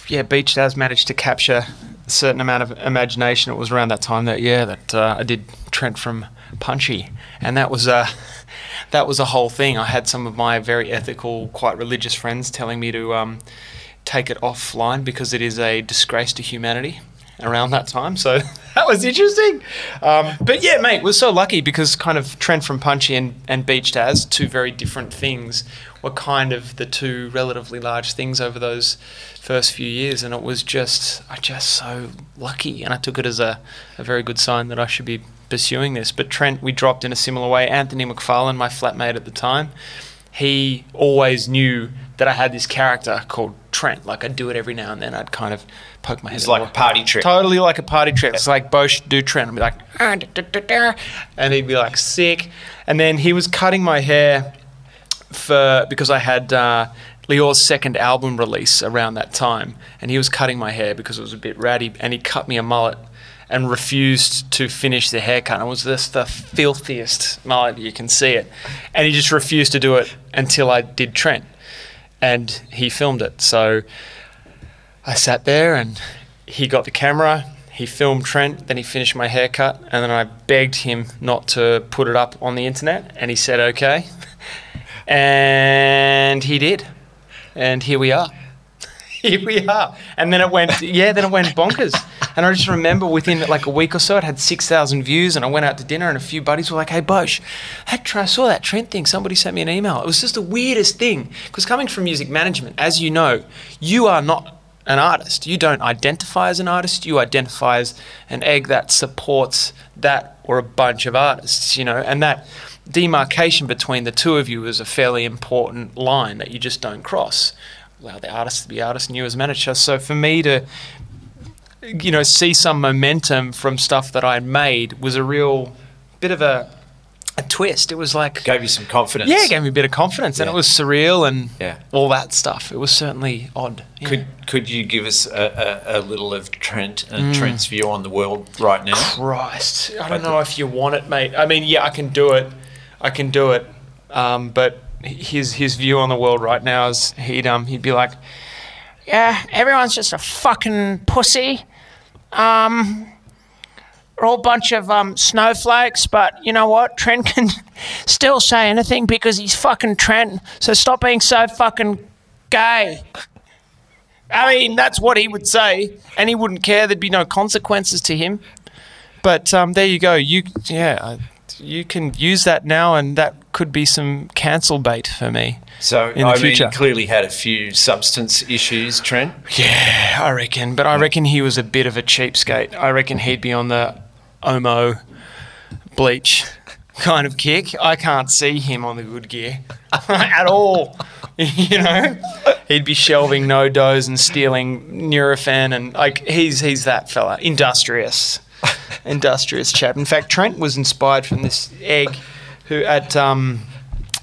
yeah, Beached Az managed to capture a certain amount of imagination. It was around that time that yeah that uh, I did Trent from Punchy, and that was a that was a whole thing. I had some of my very ethical, quite religious friends telling me to um, take it offline because it is a disgrace to humanity around that time. So that was interesting. Um, but yeah, mate, we're so lucky because kind of Trent from Punchy and, and Beached Az, two very different things, were kind of the two relatively large things over those first few years. And it was just, I just so lucky. And I took it as a, a very good sign that I should be pursuing this. But Trent, we dropped in a similar way. Anthony McFarlane, my flatmate at the time, he always knew that I had this character called Trent. Like I'd do it every now and then. I'd kind of poke my head. It's like a party trick. Totally like a party trick. It's like Bo should do Trent. I'd be like, ah, da, da, da, and he'd be like sick. And then he was cutting my hair for because I had uh, Lior's second album release around that time, and he was cutting my hair because it was a bit ratty, and he cut me a mullet and refused to finish the haircut. It was just the filthiest mullet you can see it, and he just refused to do it until I did Trent, and he filmed it. So I sat there, and he got the camera. He filmed Trent, then he finished my haircut, and then I begged him not to put it up on the internet, and he said okay. And he did. And here we are. Here we are. And then it went, yeah, then it went bonkers. And I just remember within like a week or so, it had 6,000 views. And I went out to dinner, and a few buddies were like, hey, Bosch, that, I saw that Trent thing. Somebody sent me an email. It was just the weirdest thing. Because coming from music management, as you know, you are not an artist. You don't identify as an artist. You identify as an egg that supports that or a bunch of artists, you know, and that demarcation between the two of you is a fairly important line that you just don't cross. Allow the artist to be artist and you as manager. So for me to, you know, see some momentum from stuff that I had made was a real bit of a a twist. It was like Gave you some confidence. yeah, it gave me a bit of confidence, and it was surreal and Yeah. all that stuff. It was certainly odd. yeah. Could could you give us a, a, a little of Trent and Mm. Trent's view on the world right now? Christ, I don't know if you want it, mate. I mean, yeah, I can do it. I can do it. Um, but his his view on the world right now is he'd um he'd be like, Yeah, everyone's just a fucking pussy. Um, we're all a bunch of um, snowflakes, but you know what? Trent can still say anything because he's fucking Trent. So stop being so fucking gay. I mean, that's what he would say, and he wouldn't care. There'd be no consequences to him. But um, there you go. You yeah, You can use that now, and that could be some cancel bait for me. So In the I future. mean, clearly had a few substance issues, Trent. Yeah, I reckon. But I reckon he was a bit of a cheapskate. I reckon he'd be on the Omo bleach kind of kick. I can't see him on the good gear at all. you know, he'd be shelving No Doz and stealing Nurofen, and like he's he's that fella, industrious, industrious chap. In fact, Trent was inspired from this egg, who at um.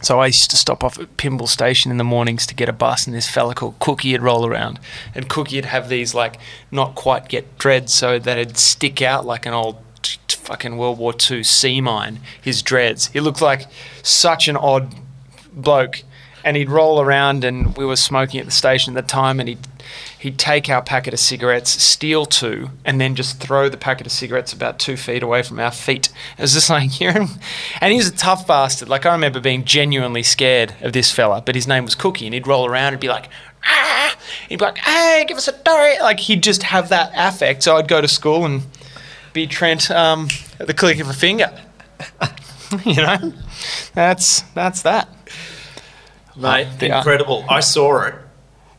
So I used to stop off at Pymble Station in the mornings to get a bus, and this fella called Cookie would roll around, and Cookie would have these like not quite get dreads, so that it'd stick out like an old t- t- fucking World War II sea mine. His dreads. He looked like such an odd bloke, and he'd roll around, and we were smoking at the station at the time, and he'd he'd take our packet of cigarettes, steal two, and then just throw the packet of cigarettes about two feet away from our feet. It was just like hearing, and he was a tough bastard. Like I remember being genuinely scared of this fella, but his name was Cookie, and he'd roll around and be like. Ah! He'd be like, "Hey, give us a dory!" Like he'd just have that affect. So I'd go to school and be Trent um, at the click of a finger. you know, that's that's that. Mate, Yeah. incredible. I saw it,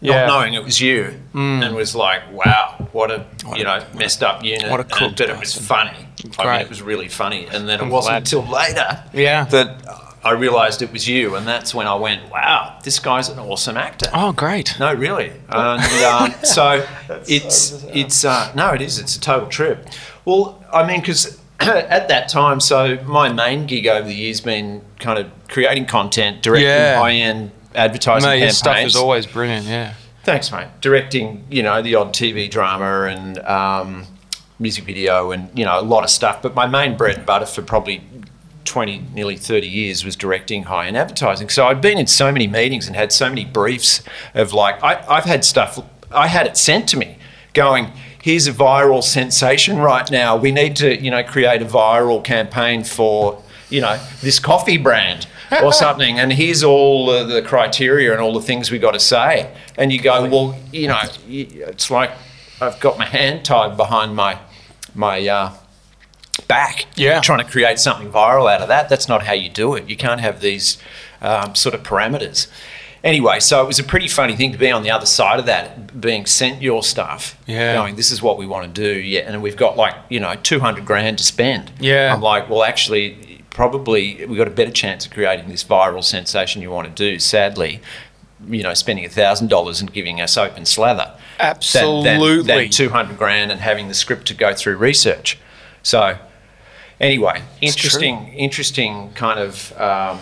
Yeah. Mm. not knowing it was you, and was like, wow, what a, you know, messed up unit. what a cooked But it was person. funny. I mean, it was really funny. And then it I'm wasn't glad. until later Yeah. that I realised it was you, and that's when I went, wow, this guy's an awesome actor. Oh, great. No, really. And um, so it's it's uh, no, it is. It's a total trip. Well, I mean, because at that time, so my main gig over the years been kind of creating content, directing Yeah. high end advertising Mate, your campaigns. stuff is always brilliant. Yeah. Thanks, mate. Directing, you know, the odd TV drama and um, music video and, you know, a lot of stuff. But my main bread and butter for probably 20, nearly 30 years was directing high end advertising. So I'd been in so many meetings and had so many briefs of like, I, I've had stuff, I had it sent to me going, here's a viral sensation right now. We need to, you know, create a viral campaign for, you know, this coffee brand or something. And here's all uh, the criteria and all the things we got to say. And you go, well, you know, it's like I've got my hand tied behind my my uh, back, Yeah. trying to create something viral out of that. That's not how you do it. You can't have these um, sort of parameters. Anyway, so it was a pretty funny thing to be on the other side of that, being sent your stuff, Yeah. going, "This is what we want to do," yeah, and we've got like you know two hundred grand to spend. Yeah. I'm like, well, actually, probably we've got a better chance of creating this viral sensation you want to do. Sadly, you know, spending a thousand dollars and giving us open slather than- than- Absolutely. than, 200 grand and having the script to go through research. So, anyway, interesting, interesting kind of um,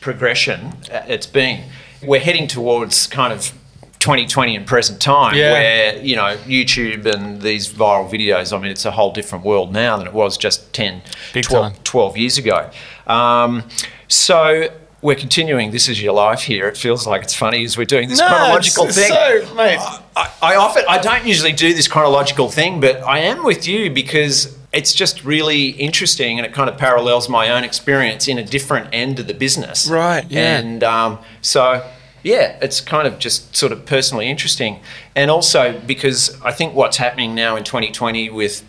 progression uh, it's been. we're heading towards kind of 2020 and present time Yeah. where you know YouTube and these viral videos I mean it's a whole different world now than it was just 10 12, 12 years ago um, so we're continuing this is your life here it feels like it's funny as we're doing this chronological it's thing So, mate, I, I often I don't usually do this chronological thing, but I am with you because it's just really interesting and it kind of parallels my own experience in a different end of the business. Right, yeah. And um, so yeah, it's kind of just sort of personally interesting, and also because I think what's happening now in 2020 with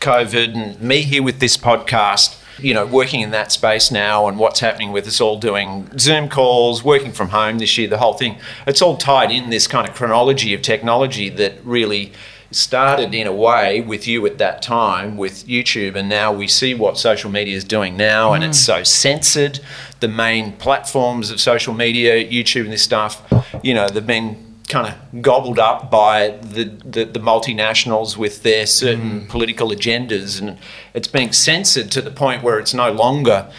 COVID and me here with this podcast, you know, working in that space now and what's happening with us all doing Zoom calls, working from home this year, the whole thing, it's all tied in this kind of chronology of technology that really started in a way with you at that time with YouTube and now we see what social media is doing now and it's mm. so censored the main platforms of social media YouTube and this stuff you know they've been kind of gobbled up by the, the, the multinationals with their certain mm. political agendas and it's being censored to the point where it's no longer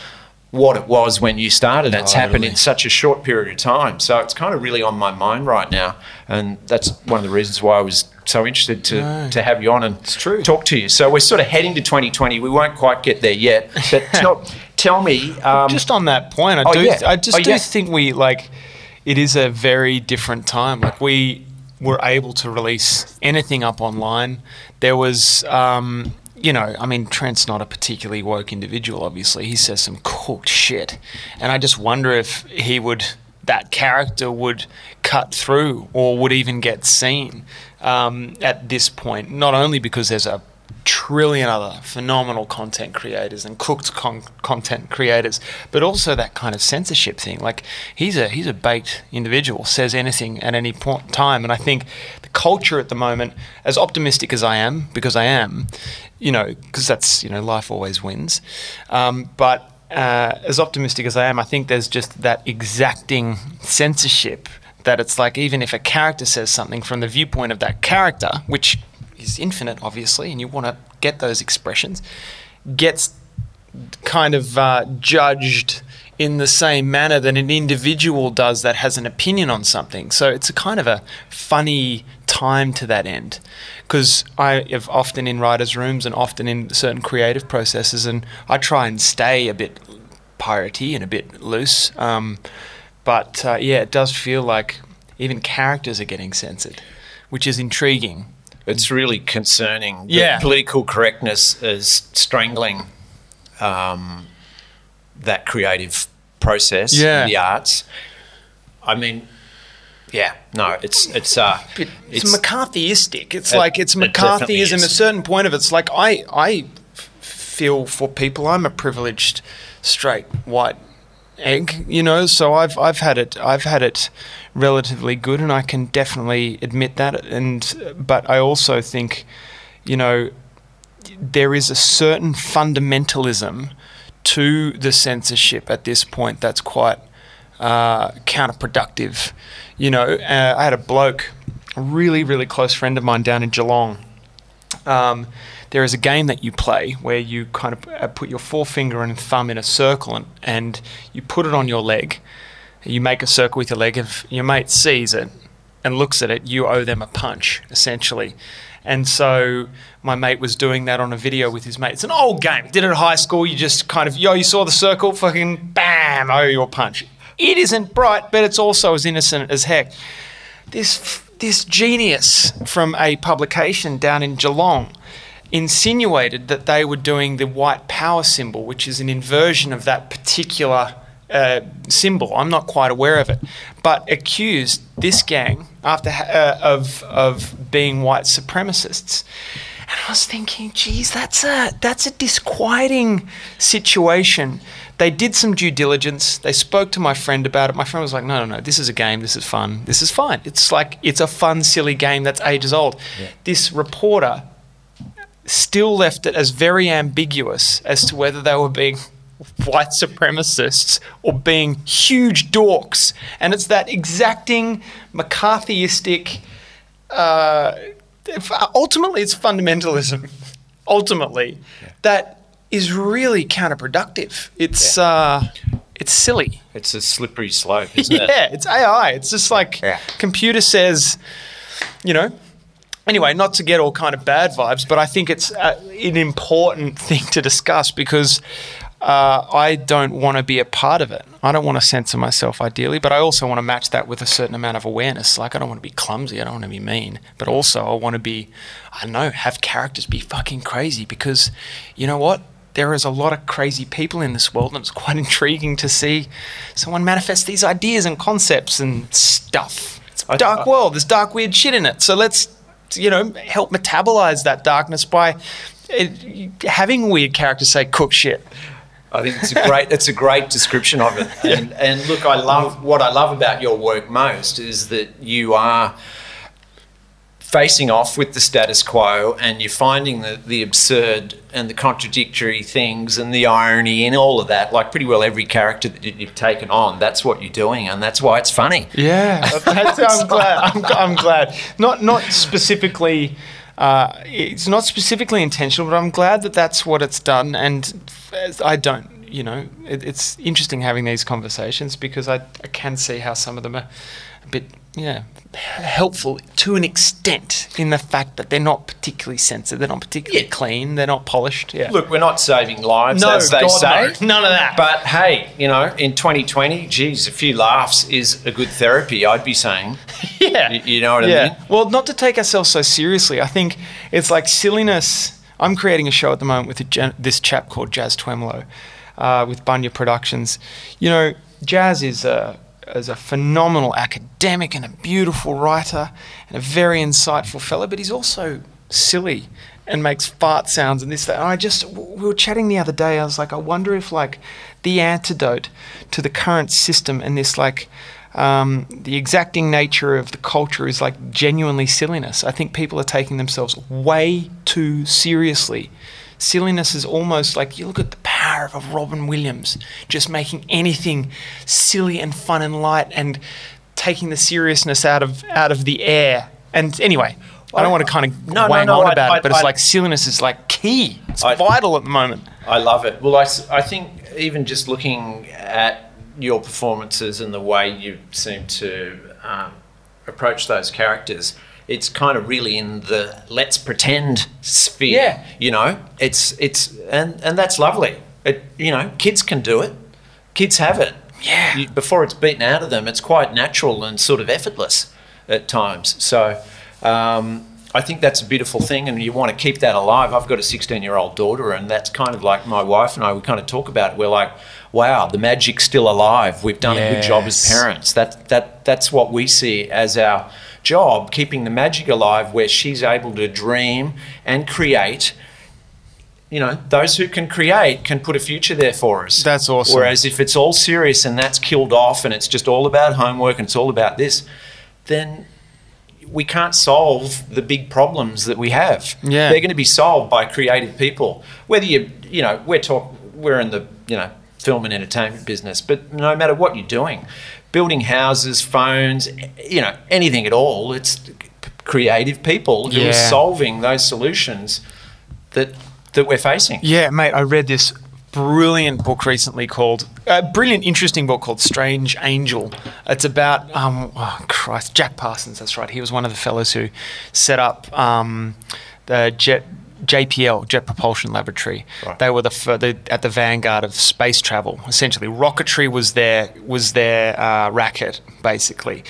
what it was when you started. It's happened in such a short period of time. So it's kind of really on my mind right now. And that's one of the reasons why I was so interested to, to have you on and talk to you. So we're sort of heading to 2020. We won't quite get there yet. But tell, tell me. Um, just on that point, I oh, do. yeah. I just Oh, do yeah. think we like. It is a very different time. Like we were able to release anything up online. There was, um, you know, I mean, Trent's not a particularly woke individual. Obviously, he says some cooked shit, and I just wonder if he would. That character would cut through, or would even get seen um, at this point. Not only because there's a trillion other phenomenal content creators and cooked con- content creators, but also that kind of censorship thing. Like he's a he's a baked individual, says anything at any point in time, and I think the culture at the moment, as optimistic as I am, because I am, you know, because that's you know life always wins, um, but. Uh, as optimistic as I am, I think there's just that exacting censorship that it's like even if a character says something from the viewpoint of that character, which is infinite, obviously, and you want to get those expressions, gets kind of uh, judged in the same manner that an individual does that has an opinion on something. So it's a kind of a funny time to that end. Because I have often in writers' rooms and often in certain creative processes, and I try and stay a bit piratey and a bit loose. Um, but uh, yeah, it does feel like even characters are getting censored, which is intriguing. It's really concerning. that Yeah. Political correctness is strangling um, that creative process, Yeah. the arts. I mean, yeah, no, it's it's uh, it's, it's McCarthyistic. It's It- like it's McCarthyism. is. A certain point of it's like I I feel for people. I'm a privileged straight white egg, you know. So I've I've had it I've had it relatively good, and I can definitely admit that. And but I also think, you know, there is a certain fundamentalism to the censorship at this point that's quite uh, counterproductive. You know, uh, I had a bloke, a really, really close friend of mine down in Geelong. Um, there is a game that you play where you kind of uh, put your forefinger and thumb in a circle and, and you put it on your leg. You make a circle with your leg. If your mate sees it and looks at it, you owe them a punch, essentially. And so my mate was doing that on a video with his mate. It's an old game. Did it at high school. You just kind of, yo, you saw the circle, fucking bam, owe you a punch. It isn't bright, but it's also as innocent as heck. This this genius from a publication down in Geelong insinuated that they were doing the white power symbol, which is an inversion of that particular uh, symbol. I'm not quite aware of it, but accused this gang after ha- uh, of of being white supremacists. And I was thinking, geez, that's a that's a disquieting situation. They did some due diligence. They spoke to my friend about it. My friend was like, "No, no, no. This is a game. This is fun. This is fine. It's like it's a fun, silly game that's ages old." This reporter still left it as very ambiguous as to whether they were being white supremacists or being huge dorks. And it's that exacting McCarthyistic. Uh, ultimately, it's fundamentalism. ultimately, that is really counterproductive. It's uh, it's silly. It's a slippery slope, isn't it? Yeah, it's AI. It's just like Yeah. computer says, you know. Anyway, not to get all kind of bad vibes, but I think it's uh, an important thing to discuss because uh, I don't want to be a part of it. I don't want to censor myself ideally, but I also want to match that with a certain amount of awareness. Like, I don't want to be clumsy, I don't want to be mean, but also I want to be, I don't know, have characters be fucking crazy because you know what? There is a lot of crazy people in this world, and it's quite intriguing to see someone manifest these ideas and concepts and stuff. It's a I- dark I- world. There's dark, weird shit in it. So let's, you know, help metabolize that darkness by uh, having weird characters say cook shit. I think it's a great it's a great description of it. And, and look, I love what I love about your work most is that you are facing off with the status quo and you're finding the, the absurd and the contradictory things and the irony and all of that like pretty well every character that you- you've taken on that's what you're doing and that's why it's funny Yeah, I'm glad. I'm, I'm glad. Not not specifically. Uh, it's not specifically intentional, but I'm glad that that's what it's done. And I don't, you know, it, it's interesting having these conversations because I, I can see how some of them are a bit, yeah, helpful to an extent in the fact that they're not particularly censored, they're not particularly Yeah. clean, they're not polished. Yeah. look we're not saving lives No, as they God, say no. None of that. but hey you know in 2020 geez a few laughs is a good therapy i'd be saying yeah. You- you know what I yeah. mean? Well, not to take ourselves so seriously. I think it's like silliness. I'm creating a show at the moment with a, gen- this chap called Jazz Twemlow uh, with Bunya Productions. You know, Jazz is a is a phenomenal academic and a beautiful writer and a very insightful fellow, but he's also silly and makes fart sounds and this that. And I just we were chatting the other day. I was like, I wonder if like the antidote to the current system and this like um, the exacting nature of the culture is like genuinely silliness. I think people are taking themselves way too seriously. Silliness is almost like you look at the power of Robin Williams just making anything silly and fun and light and taking the seriousness out of out of the air. And anyway, I don't want to kind of No, no, wang no, on I- about I- it, but it's I- like silliness is like key. It's vital at the moment. I love it. Well, I, I think even just looking at your performances and the way you seem to um, approach those characters, it's kind of really in the let's pretend sphere. Yeah. You know, it's it's and and that's lovely. It you know, kids can do it. Kids have it. Yeah. You, before it's beaten out of them, it's quite natural and sort of effortless at times. So. Um, I think that's a beautiful thing, and you want to keep that alive. I've got a 16 year old daughter, and that's kind of like my wife and I. We kind of talk about it. We're like, "Wow, the magic's still alive. We've done a good job as parents." That that that's what we see as our job, keeping the magic alive, where she's able to dream and create. You know, those who can create can put a future there for us. That's awesome. Whereas if it's all serious and that's killed off, and it's just all about homework and it's all about this, then we can't solve the big problems that we have. Yeah. They're going to be solved by creative people. Whether you, you know, we're talk, we're in the, you know, film and entertainment business, but no matter what you're doing, building houses, phones, you know, anything at all, it's creative people who are solving those solutions that that we're facing. Yeah, mate, I read this brilliant book recently called a brilliant, interesting book called Strange Angel. It's about um, oh Christ, Jack Parsons. That's right. He was one of the fellows who set up um, the jet. JPL, Jet Propulsion Laboratory. Right. They were the, the at the vanguard of space travel. Essentially, rocketry was their was their uh, racket, basically.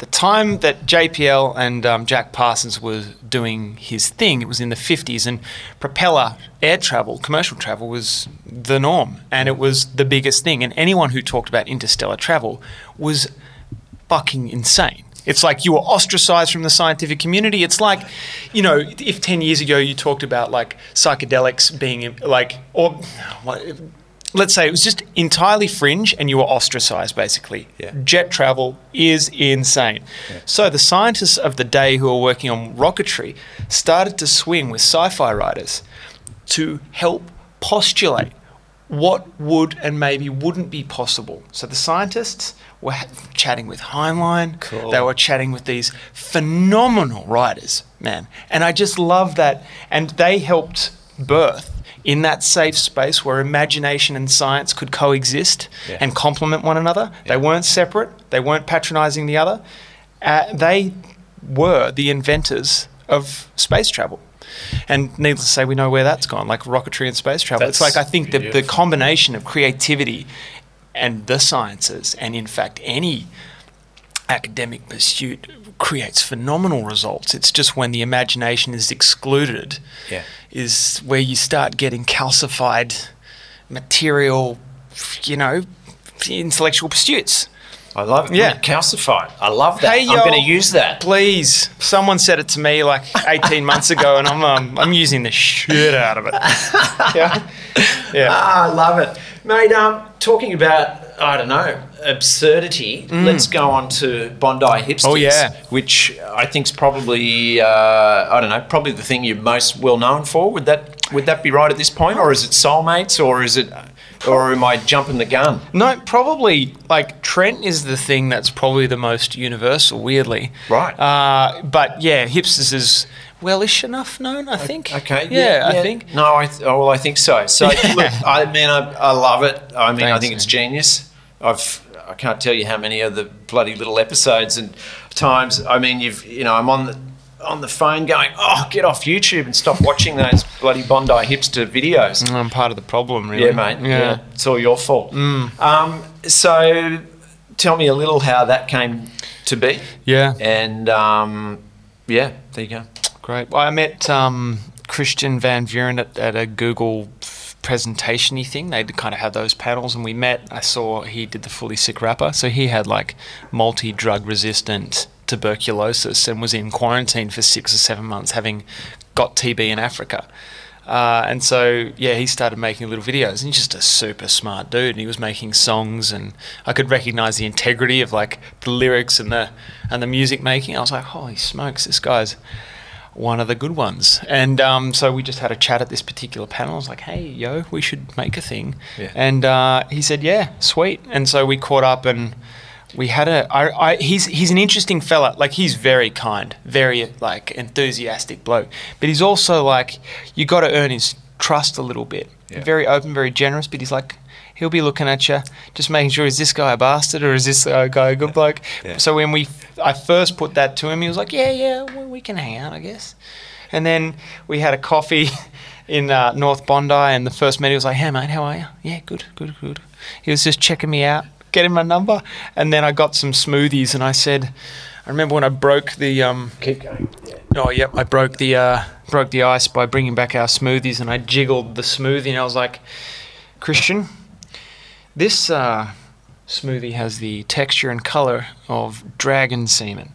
The time that JPL and um, Jack Parsons was doing his thing, it was in the 50s, and propeller air travel, commercial travel, was the norm, and it was the biggest thing. And anyone who talked about interstellar travel was fucking insane. It's like you were ostracized from the scientific community. It's like, you know, if 10 years ago you talked about like psychedelics being like, or let's say it was just entirely fringe and you were ostracized basically. Yeah. Jet travel is insane. So the scientists of the day who are working on rocketry started to swing with sci fi writers to help postulate what would and maybe wouldn't be possible. So the scientists were ha- chatting with Heinlein. Cool. They were chatting with these phenomenal writers, man. And I just love that. And they helped birth in that safe space where imagination and science could coexist Yeah. and complement one another. They weren't separate. They weren't patronizing the other. Uh, they were the inventors of space travel. And needless to say, we know where that's gone, like rocketry and space travel. it's like I think the, the combination of creativity and the sciences, and in fact, any academic pursuit creates phenomenal results. It's just when the imagination is excluded, Yeah. is where you start getting calcified material, you know, intellectual pursuits. I love it. Yeah. calcified. I love that. Hey, I'm going to use that. Please, someone said it to me like 18 months ago, and I'm um, I'm using the shit out of it. Yeah, yeah. Ah, I love it, mate. Um, talking about I don't know absurdity. Let's go on to Bondi hipsters. Mm. Oh, yeah. which I think's probably uh, I don't know, probably the thing you're most well known for. Would that would that be right at this point, or is it Soulmates, or is it, or am I jumping the gun? No, probably like Trent is the thing that's probably the most universal, weirdly. Right. Uh, but yeah, hipsters is wellish enough known, I think. Okay. Yeah, I think. No, I th- oh, well, I think so. So look, I mean, I, I love it. I mean, I Thanks, think it's genius. I've I can't tell you how many of the bloody little episodes and times. I mean, you've you know, I'm on the on the phone going, oh, get off YouTube and stop watching those bloody Bondi hipster videos. I'm part of the problem, really. Yeah, mate. Yeah. it's all your fault. Um, so, tell me a little how that came to be, Yeah. and um, yeah, there you go. Great. Well, I met um, Christiaan Van Vuuren at, at a Google presentation-y thing. They kind of had those panels, and we met. I saw he did the Fully Sick Rapper, so he had like multi-drug resistant tuberculosis and was in quarantine for six or seven months, having got TB in Africa. Uh, and so, yeah, he started making little videos, and he's just a super smart dude. And he was making songs, and I could recognize the integrity of like the lyrics and the and the music making. I was like, holy smokes, this guy's one of the good ones. And um, so we just had a chat at this particular panel. I was like, hey, yo, we should make a thing. Yeah. And uh, he said, yeah, sweet. And so we caught up and we had a. I, I, he's he's an interesting fella. Like he's very kind, very like enthusiastic bloke. But he's also like you got to earn his trust a little bit. Yeah. Very open, very generous. But he's like. He'll be looking at you, just making sure is this guy a bastard or is this uh, guy a good bloke? Yeah. So when we, I first put that to him, he was like, "Yeah, yeah, well, we can hang out, I guess." And then we had a coffee in uh, North Bondi, and the first meeting was like, "Hey, mate, how are you? Yeah, good, good, good." He was just checking me out, getting my number, and then I got some smoothies, and I said, "I remember when I broke the um, Keep going. Yeah. Oh, yep. I broke the uh, broke the ice by bringing back our smoothies, and I jiggled the smoothie, and I was like, Christiaan, this uh, smoothie has the texture and color of dragon semen,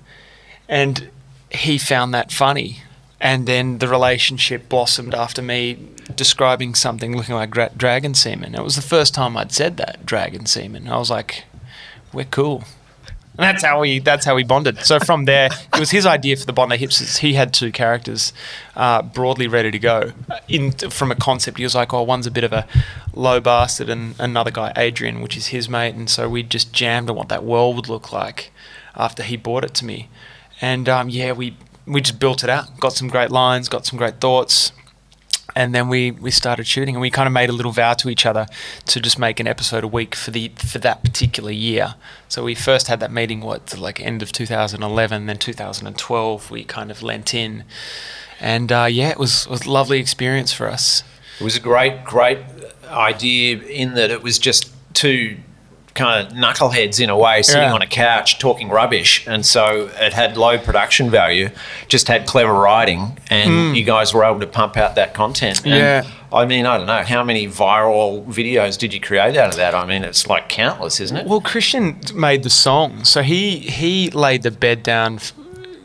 and he found that funny. And then the relationship blossomed after me describing something looking like dra- dragon semen. It was the first time I'd said that dragon semen. I was like, "We're cool." And that's how we that's how we bonded. So from there, it was his idea for the Bondi Hipsters. He had two characters uh, broadly ready to go. In from a concept, he was like, "Oh, one's a bit of a low bastard, and another guy, Adrian, which is his mate." And so we just jammed on what that world would look like after he bought it to me. And um, yeah, we we just built it out. Got some great lines, got some great thoughts, and then we, we started shooting and we kind of made a little vow to each other to just make an episode a week for the for that particular year. So we first had that meeting what like end of 2011, then 2012 we kind of lent in, and uh, yeah, it was was a lovely experience for us. It was a great, great idea in that it was just two kind of knuckleheads in a way sitting Yeah. on a couch talking rubbish. And so it had low production value, just had clever writing, and you guys were able to pump out that content. And. Yeah. I mean, I don't know, how many viral videos did you create out of that? I mean, it's like countless, isn't it? Well, Christiaan made the song, so he he laid the bed down. f-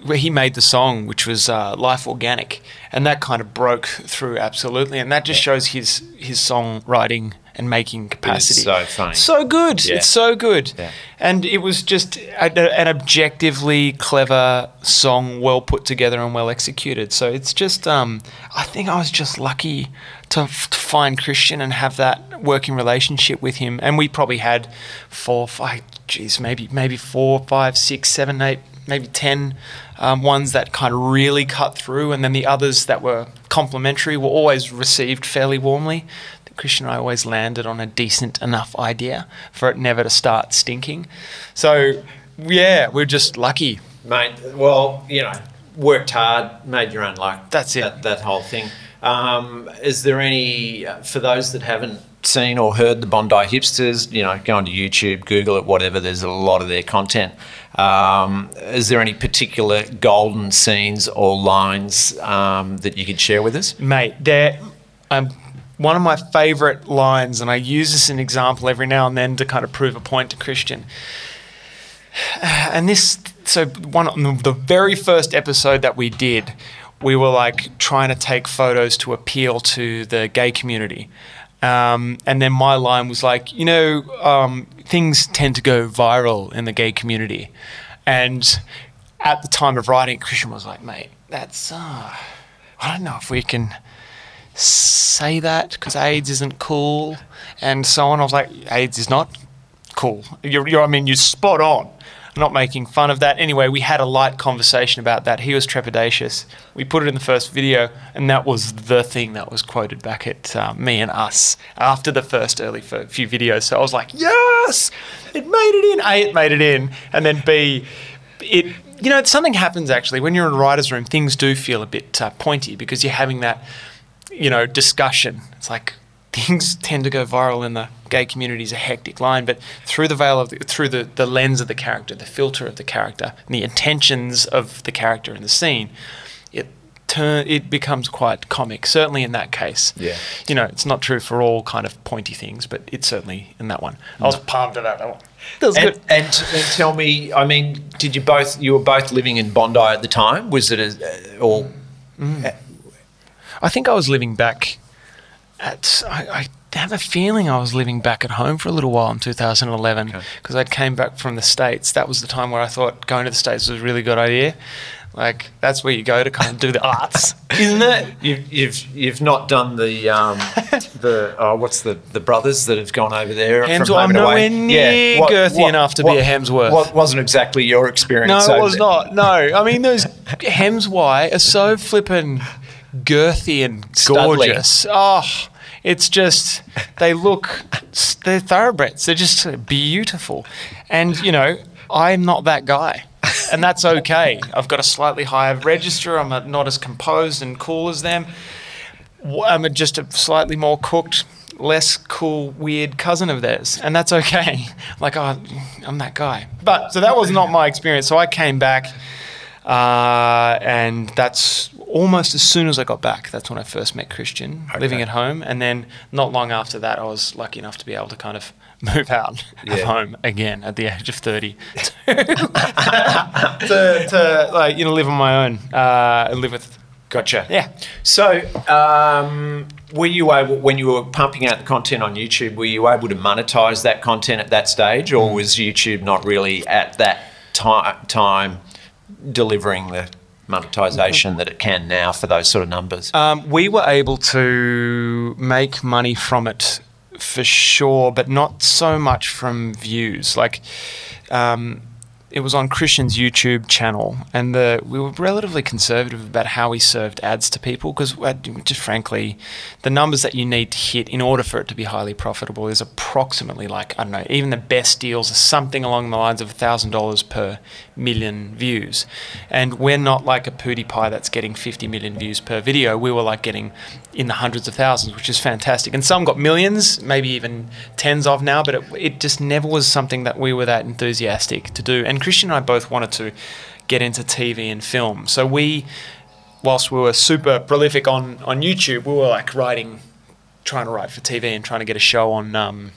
Where he made the song, which was uh, "Life Organic," and that kind of broke through absolutely, and that just shows his his songwriting and making capacity. so funny. so good. Yeah. It's so good, Yeah. and it was just a, an objectively clever song, well put together and well executed. So it's just, um, I think I was just lucky to, f- to find Christiaan and have that working relationship with him. And we probably had four, five, geez, maybe maybe four, five, six, seven, eight maybe 10 um, ones that kind of really cut through, and then the others that were complimentary were always received fairly warmly. Christiaan and I always landed on a decent enough idea for it never to start stinking. So, yeah, we're just lucky. Mate, well, you know, worked hard, made your own luck. That's it. That, that whole thing. Um, is there any, uh, for those that haven't seen or heard the Bondi Hipsters, you know, go onto YouTube, Google it, whatever, there's a lot of their content. Um, is there any particular golden scenes or lines um, that you could share with us? Mate, there, um, one of my favourite lines, and I use this as an example every now and then to kind of prove a point to Christiaan. And this, so one the very first episode that we did, we were like trying to take photos to appeal to the gay community. Um, and then my line was like, you know, um, things tend to go viral in the gay community. And at the time of writing, Christiaan was like, mate, that's, uh, I don't know if we can say that because AIDS isn't cool and so on. I was like, AIDS is not cool. You're, you're I mean, you're spot on. I'm not making fun of that. Anyway, we had a light conversation about that. He was trepidatious. We put it in the first video, and that was the thing that was quoted back at uh, me and us after the first early few videos. So I was like, yes, it made it in. A, it made it in. And then B, it you know something happens actually when you're in a writer's room things do feel a bit uh, pointy because you're having that you know discussion it's like things tend to go viral in the gay community is a hectic line, but through the veil of the, through the, the lens of the character, the filter of the character, and the intentions of the character in the scene, it turn it becomes quite comic. Certainly in that case, Yeah. You know, it's not true for all kind of pointy things, but it's certainly in that one. I was pumped about that one. That was And, good. and, and tell me, I mean, did you both, you were both living in Bondi at the time? Was it a, or mm. I think I was living back at. I, I have a feeling I was living back at home for a little while in 2011 because I'd came back from the states. That was the time where I thought going to the states was a really good idea. Like that's where you go to kind of do the arts, isn't it? You've, you've you've not done the um, the oh, what's the the brothers that have gone over there Hemsworth. I'm nowhere near girthy enough to be a Hemsworth. What wasn't exactly your experience? No, it was there. not. No, I mean those Hemswhy are so flippin' girthy and Studly. gorgeous. Oh, it's just they look they're thoroughbreds. They're just beautiful, and you know I'm not that guy. And that's okay. I've got a slightly higher register. I'm not as composed and cool as them. I'm just a slightly more cooked, less cool, weird cousin of theirs, and that's okay. Like, oh, I'm that guy. But so that was not my experience. So I came back, uh, and that's almost as soon as I got back. That's when I first met Christiaan, living at home, and then not long after that, I was lucky enough to be able to kind of move out of home again at the age of thirty to, to like you know live on my own uh, and live with Gotcha. yeah. So, um, were you able, when you were pumping out the content on YouTube, were you able to monetize that content at that stage, Mm. or was YouTube not really at that ti- time delivering the monetization that it can now for those sort of numbers? Um, we were able to make money from it for sure, but not so much from views. Like, um, it was on Christiaan's YouTube channel, and the we were relatively conservative about how we served ads to people because, uh, just frankly, the numbers that you need to hit in order for it to be highly profitable is approximately like I don't know. Even the best deals are something along the lines of thousand dollars per million views, and we're not like a PewDiePie that's getting 50 million views per video. We were like getting in the hundreds of thousands, which is fantastic. And some got millions, maybe even tens of now, but it, it just never was something that we were that enthusiastic to do. And Christiaan and I both wanted to get into TV and film. So we, whilst we were super prolific on, on YouTube, we were like writing, trying to write for TV and trying to get a show on um,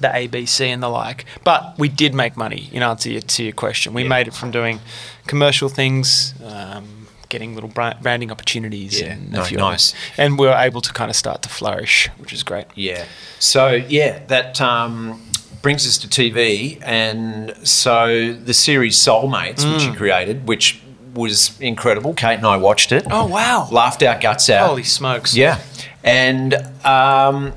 the ABC and the like. But we did make money, in answer to your, to your question. We made it from doing commercial things, um, getting little branding opportunities, Yeah, and no, few nice. And we were able to kind of start to flourish, which is great. Yeah. So yeah, that um, brings us to TV, and so the series Soulmates, which Mm. you created, which was incredible. Kate and I watched it. Oh, wow. Laughed our guts out. Holy smokes! Yeah, and um,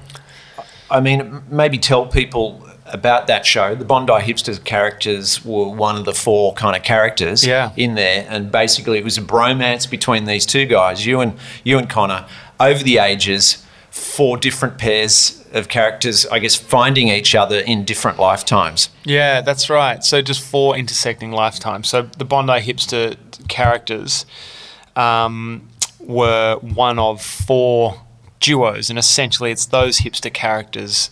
I mean, maybe tell people about that show. The Bondi Hipsters characters were one of the four kind of characters Yeah. in there, and basically it was a bromance between these two guys, you and you and Connor, over the ages, four different pairs of characters, I guess, finding each other in different lifetimes. Yeah, that's right. So just four intersecting lifetimes. So the Bondi hipster characters um, were one of four duos, and essentially it's those hipster characters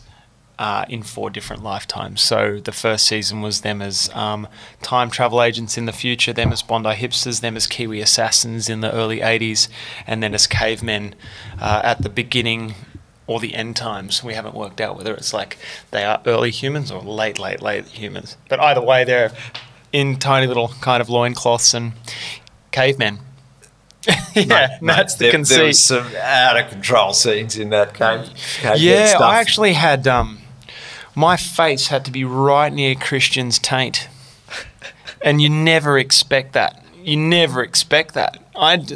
uh, in four different lifetimes. So the first season was them as um, time travel agents in the future, them as Bondi hipsters, them as Kiwi assassins in the early 80s, and then as cavemen uh, at the beginning or the end times. We haven't worked out whether it's like they are early humans or late, late, late humans. But either way, they're in tiny little kind of loincloths and cavemen. yeah, Mate, that's the there, conceit. There was some out of control scenes in that cave. cave Yeah. I actually had um, my face had to be right near Christiaan's taint, and you never expect that. You never expect that. I'd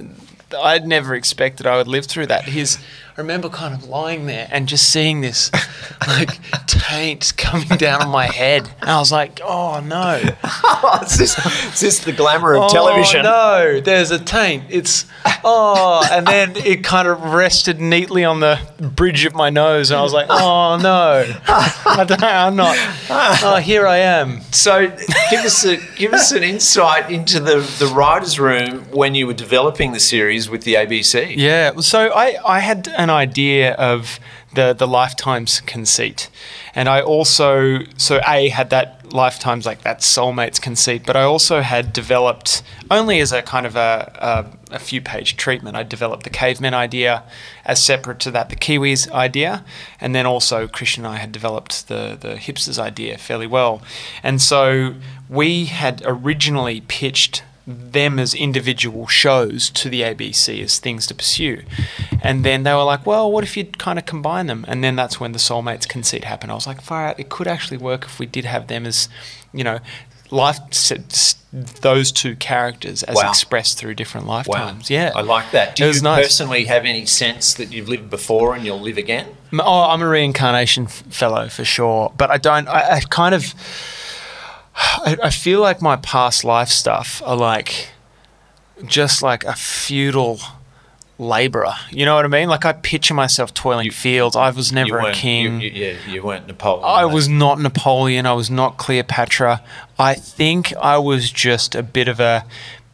I'd never expected I would live through that. His, I remember kind of lying there and just seeing this like taint coming down on my head, and I was like, oh no. is, this, is this the glamour of oh, television? Oh, no, there's a taint. It's oh, and then it kind of rested neatly on the bridge of my nose, and I was like, oh no, I don't, I'm not. Oh, here I am. So, give us a give us an insight into the the writers' room when you were developing the series with the ABC. Yeah, so I, I had an idea of the the lifetimes conceit, and I also so a had that lifetimes like that soulmates conceit, but I also had developed only as a kind of a, a, a few page treatment. I developed the cavemen idea as separate to that the Kiwis idea, and then also Christiaan and I had developed the the hipsters idea fairly well, and so we had originally pitched them as individual shows to the ABC as things to pursue. And then they were like, well, what if you kind of combine them? And then that's when the Soulmates conceit happened. I was like, far out, it could actually work if we did have them as, you know, life those two characters as Wow. expressed through different lifetimes. Wow. Yeah. I like that. Do It you was nice. personally have any sense that you've lived before and you'll live again? Oh, I'm a reincarnation fellow for sure, but I don't. I, I kind of. I, I feel like my past life stuff are like, just like a feudal laborer. You know what I mean? Like I picture myself toiling fields. I was never a king. You, you, yeah, you weren't Napoleon. I was not Napoleon. I was not Cleopatra. I think I was just a bit of a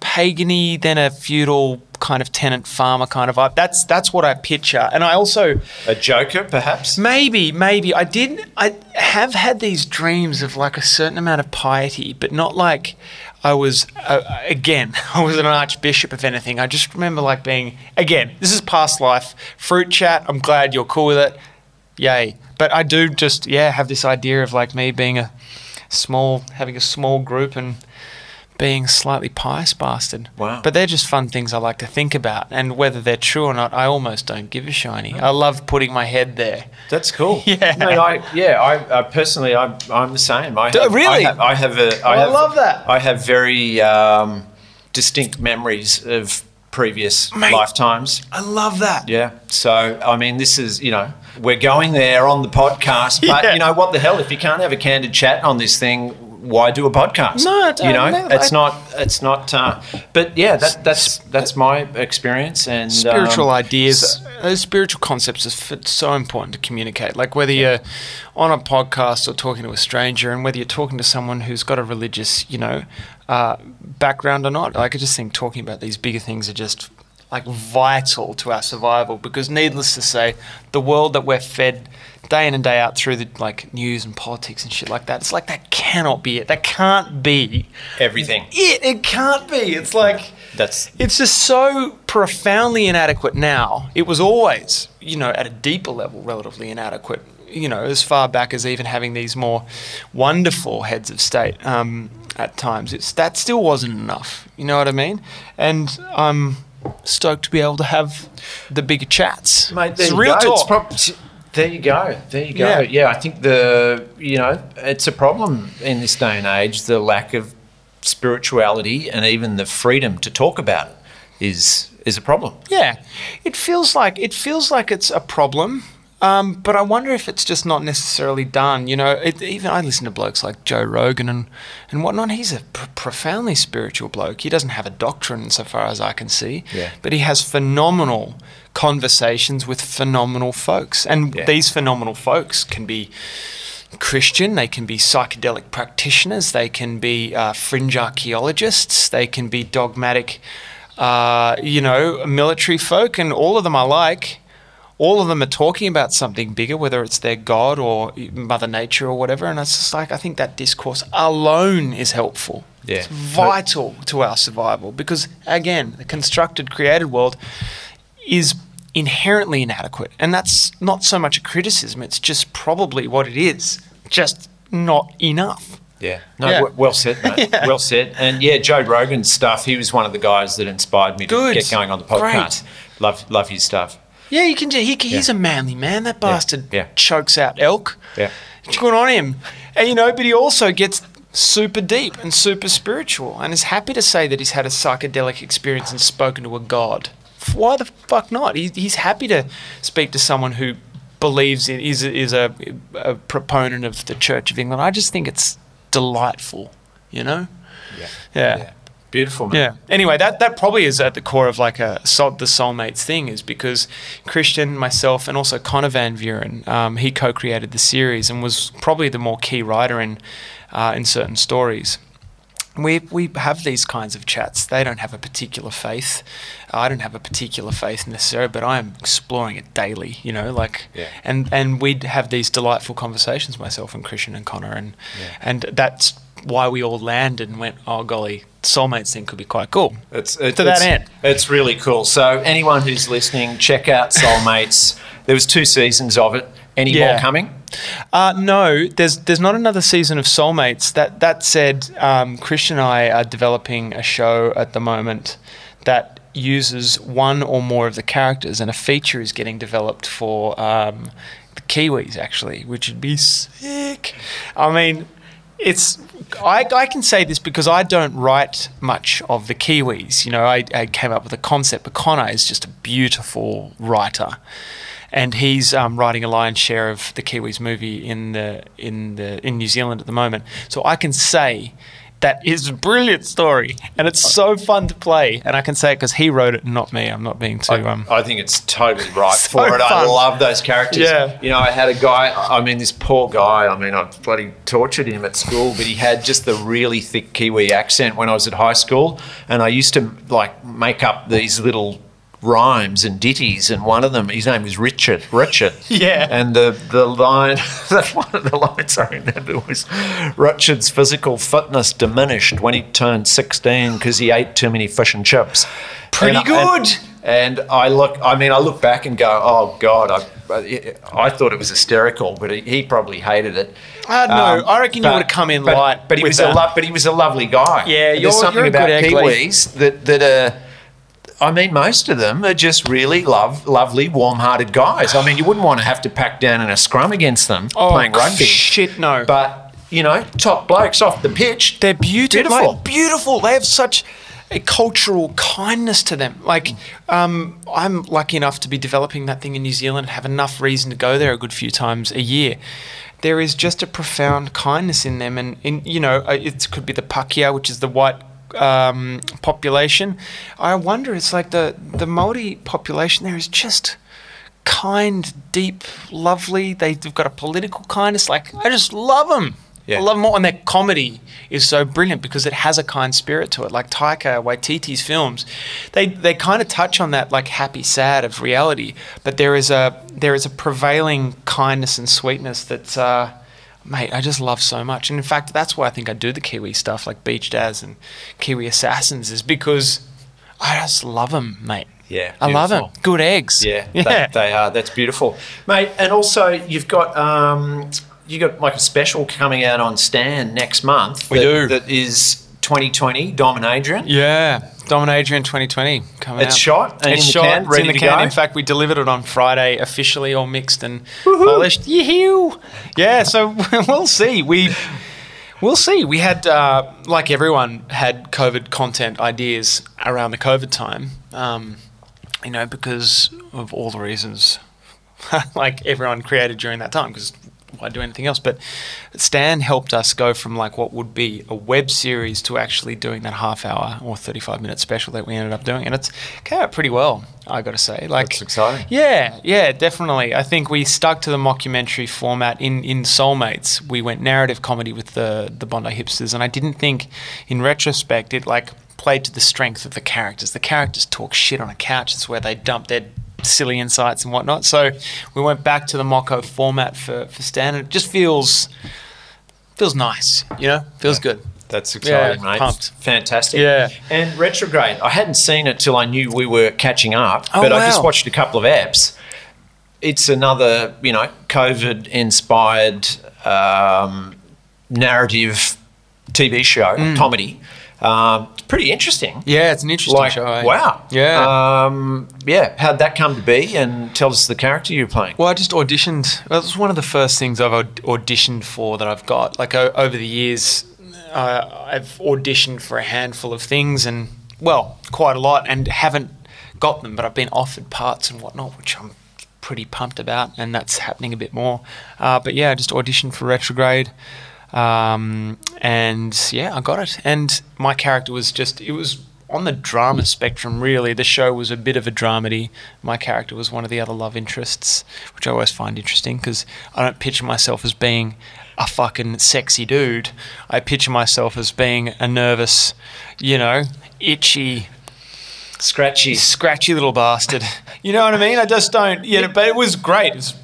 pagany, then a feudal kind of tenant farmer kind of vibe. That's that's what I picture. And I also a joker, perhaps. Maybe, maybe I did. I have had these dreams of like a certain amount of piety, but not like I was. Uh, again, I was an archbishop. If anything, I just remember like being. Again, this is past life. Fruit chat. I'm glad you're cool with it. Yay! But I do just yeah have this idea of like me being a small, having a small group and being slightly pious bastard. Wow. But they're just fun things I like to think about, and whether they're true or not, I almost don't give a shiny. I love putting my head there. That's cool. Yeah. I, yeah. I, I personally, I, I'm the same. I Do- have, really? I have, I have a. I have, love that. I have very um, distinct memories of previous Mate. lifetimes. I love that. Yeah. So, I mean, this is, you know, we're going there on the podcast, but Yeah. you know, what the hell? If you can't have a candid chat on this thing, why do a podcast? No, you know, no, it's I- not, it's not, uh, but yeah, that, that's, that's my experience and Spiritual um, ideas, those spiritual concepts are so important to communicate. Like whether you're on a podcast or talking to a stranger, and whether you're talking to someone who's got a religious, you know, uh, background or not. Like I just think talking about these bigger things are just like vital to our survival. Because needless to say, the world that we're fed day in and day out through the like news and politics and shit like that, it's like that cannot be it. That can't be everything. it. It can't be. It's like. That's It's just so profoundly inadequate now. It was always, you know, at a deeper level, relatively inadequate. You know, as far back as even having these more wonderful heads of state um, at times. It's that still wasn't enough. You know what I mean? And I'm stoked to be able to have the bigger chats. Mate, there it's you real go. Talk. prob- there you go. There you go. Yeah. Yeah. I think the you know it's a problem in this day and age. The lack of spirituality and even the freedom to talk about it is is a problem. Yeah, it feels like it feels like it's a problem. Um, but I wonder if it's just not necessarily done. You know, it, even I listen to blokes like Joe Rogan and, and whatnot. He's a pr- profoundly spiritual bloke. He doesn't have a doctrine, so far as I can see. Yeah. But he has phenomenal conversations with phenomenal folks, and Yeah. these phenomenal folks can be Christian, they can be psychedelic practitioners, they can be uh, fringe archaeologists, they can be dogmatic, uh, you know, military folk, and all of them I like. All of them are talking about something bigger, whether it's their God or Mother Nature or whatever. And it's just like, I think that discourse alone is helpful. Yeah. It's vital to our survival because, again, the constructed, created world is inherently inadequate. And that's not so much a criticism, it's just probably what it is, just not enough. Yeah. No, Yeah. w- well said, mate. Yeah. Well said. And yeah, Joe Rogan's stuff, he was one of the guys that inspired me to Good. get going on the podcast. Great. Love love his stuff. Yeah, you can. He, he's Yeah. a manly man. That bastard Yeah. chokes out elk. Yeah. good on him. And you know, but he also gets super deep and super spiritual, and is happy to say that he's had a psychedelic experience and spoken to a god. Why the fuck not? He, he's happy to speak to someone who believes in is is a, a proponent of the Church of England. I just think it's delightful. You know. Yeah. Yeah. Beautiful, man. Yeah. Anyway, that, that probably is at the core of like a soul, the soulmates thing is because Christiaan, myself, and also Connor Van Vuuren, um, he co-created the series and was probably the more key writer in uh, in certain stories. We we have these kinds of chats. They don't have a particular faith. I don't have a particular faith necessarily, but I am exploring it daily. You know, like Yeah. and and we'd have these delightful conversations, myself and Christiaan and Connor, and Yeah. and that's why we all landed and went, oh golly, soulmates thing could be quite cool. It's, it, To that it's, end. It's really cool. So anyone who's listening, check out Soulmates. there was two seasons of it. Any Yeah. more coming? Uh, no, there's there's not another season of Soulmates. That that said, um, Christiaan and I are developing a show at the moment that uses one or more of the characters, and a feature is getting developed for um, the Kiwis actually, which would be sick. I mean, it's I, I can say this because I don't write much of the Kiwis. You know, I, I came up with a concept, but Connor is just a beautiful writer and he's um, writing a lion's share of the Kiwis movie in the in the in New Zealand at the moment. So I can say that is a brilliant story, and it's so fun to play. And I can say it because he wrote it, not me. I'm not being too. Um, I think it's totally right So for it. I love those characters. Yeah. You know, I had a guy, I mean, this poor guy, I mean, I bloody tortured him at school, but he had just the really thick Kiwi accent when I was at high school. And I used to like make up these little rhymes and ditties and one of them his name was Richard Richard Yeah. and the the line that one of the lines I remember was Richard's physical fitness diminished when he turned 16 because he ate too many fish and chips Pretty And- good. and, and I look, I mean, I look back and go, oh God, I, I thought it was hysterical, but he, he probably hated it. Uh, no, I reckon you would've come in but, light But he was a lo- but he was a lovely guy. Yeah, There's you're- something you're about good egg, Lee. Kiwis that that are. I mean, most of them are just really love, lovely, warm-hearted guys. I mean, you wouldn't want to have to pack down in a scrum against them playing rugby. Oh, Shit, no. But you know, top blokes off the pitch. They're beautiful. Beautiful. Like, beautiful. They have such a cultural kindness to them. Like, um, I'm lucky enough to be developing that thing in New Zealand, and have enough reason to go there a good few times a year. There is just a profound kindness in them, and in you know, uh, it could be the Pakeha, which is the white um, population. I wonder, it's like the the Maori population there is just kind, deep, lovely. They, they've got a political kindness. Like I just love them. Yeah. I love them all, and their comedy is so brilliant because it has a kind spirit to it. Like Taika Waititi's films, they they kind of touch on that like happy sad of reality, but there is a there is a prevailing kindness and sweetness that's. Uh, Mate, I just love so much, and in fact, that's why I think I do the Kiwi stuff, like Beached Az and Kiwi Assassins, is because I just love them, mate. Yeah, I love them. Good eggs. Yeah, yeah. They, they are. That's beautiful, mate. And also, you've got um, you got like a special coming out on Stan next month. We that, do. That is 2020. Dom and Adrian. Yeah, Dom and Adrian 2020 coming It's out. shot and it's in shot. can, it's ready in the can. go? In fact, we delivered it on Friday, officially all mixed and polished. Yee-hoo! Yeah, so we'll see. We we'll see. We had, uh, like everyone, had COVID content ideas around the COVID time. Um, you know, because of all the reasons like everyone created during that time because why do anything else? But Stan helped us go from like what would be a web series to actually doing that half hour or 35 minute special that we ended up doing. And it's came out pretty well, I got to say. Like, That's exciting. Yeah, yeah, definitely. I think we stuck to the mockumentary format in, in Soulmates. We went narrative comedy with the, the Bondi hipsters. And I didn't think, in retrospect, it like played to the strength of the characters. The characters talk shit on a couch. It's where they dump their silly insights and whatnot. So we went back to the Mocko format for, for Stan. and It just feels feels nice, you know? Feels good. That's exciting, Yeah, mate. pumped. Fantastic. Yeah. And Retrograde, I hadn't seen it till I knew we were catching up, Oh, but I just watched a couple of apps. It's another, you know, COVID inspired um, narrative TV show, Mm. comedy. Um, it's pretty interesting. Yeah, it's an interesting Like, show. eh? wow. Yeah. Um, yeah. How'd that come to be? And tell us the character you're playing. Well, I just auditioned. That was one of the first things I've auditioned for that I've got. Like o- over the years, uh, I've auditioned for a handful of things, and well, quite a lot, and haven't got them. But I've been offered parts and whatnot, which I'm pretty pumped about, and that's happening a bit more. Uh, but yeah, I just auditioned for Retrograde. Um, and yeah, I got it. And my character was just, it was on the drama spectrum, really. The show was a bit of a dramedy. My character was one of the other love interests, which I always find interesting because I don't picture myself as being a fucking sexy dude. I picture myself as being a nervous, you know, itchy, Scratchy. scratchy little bastard. You know what I mean? I just don't, you know, but it was great. It was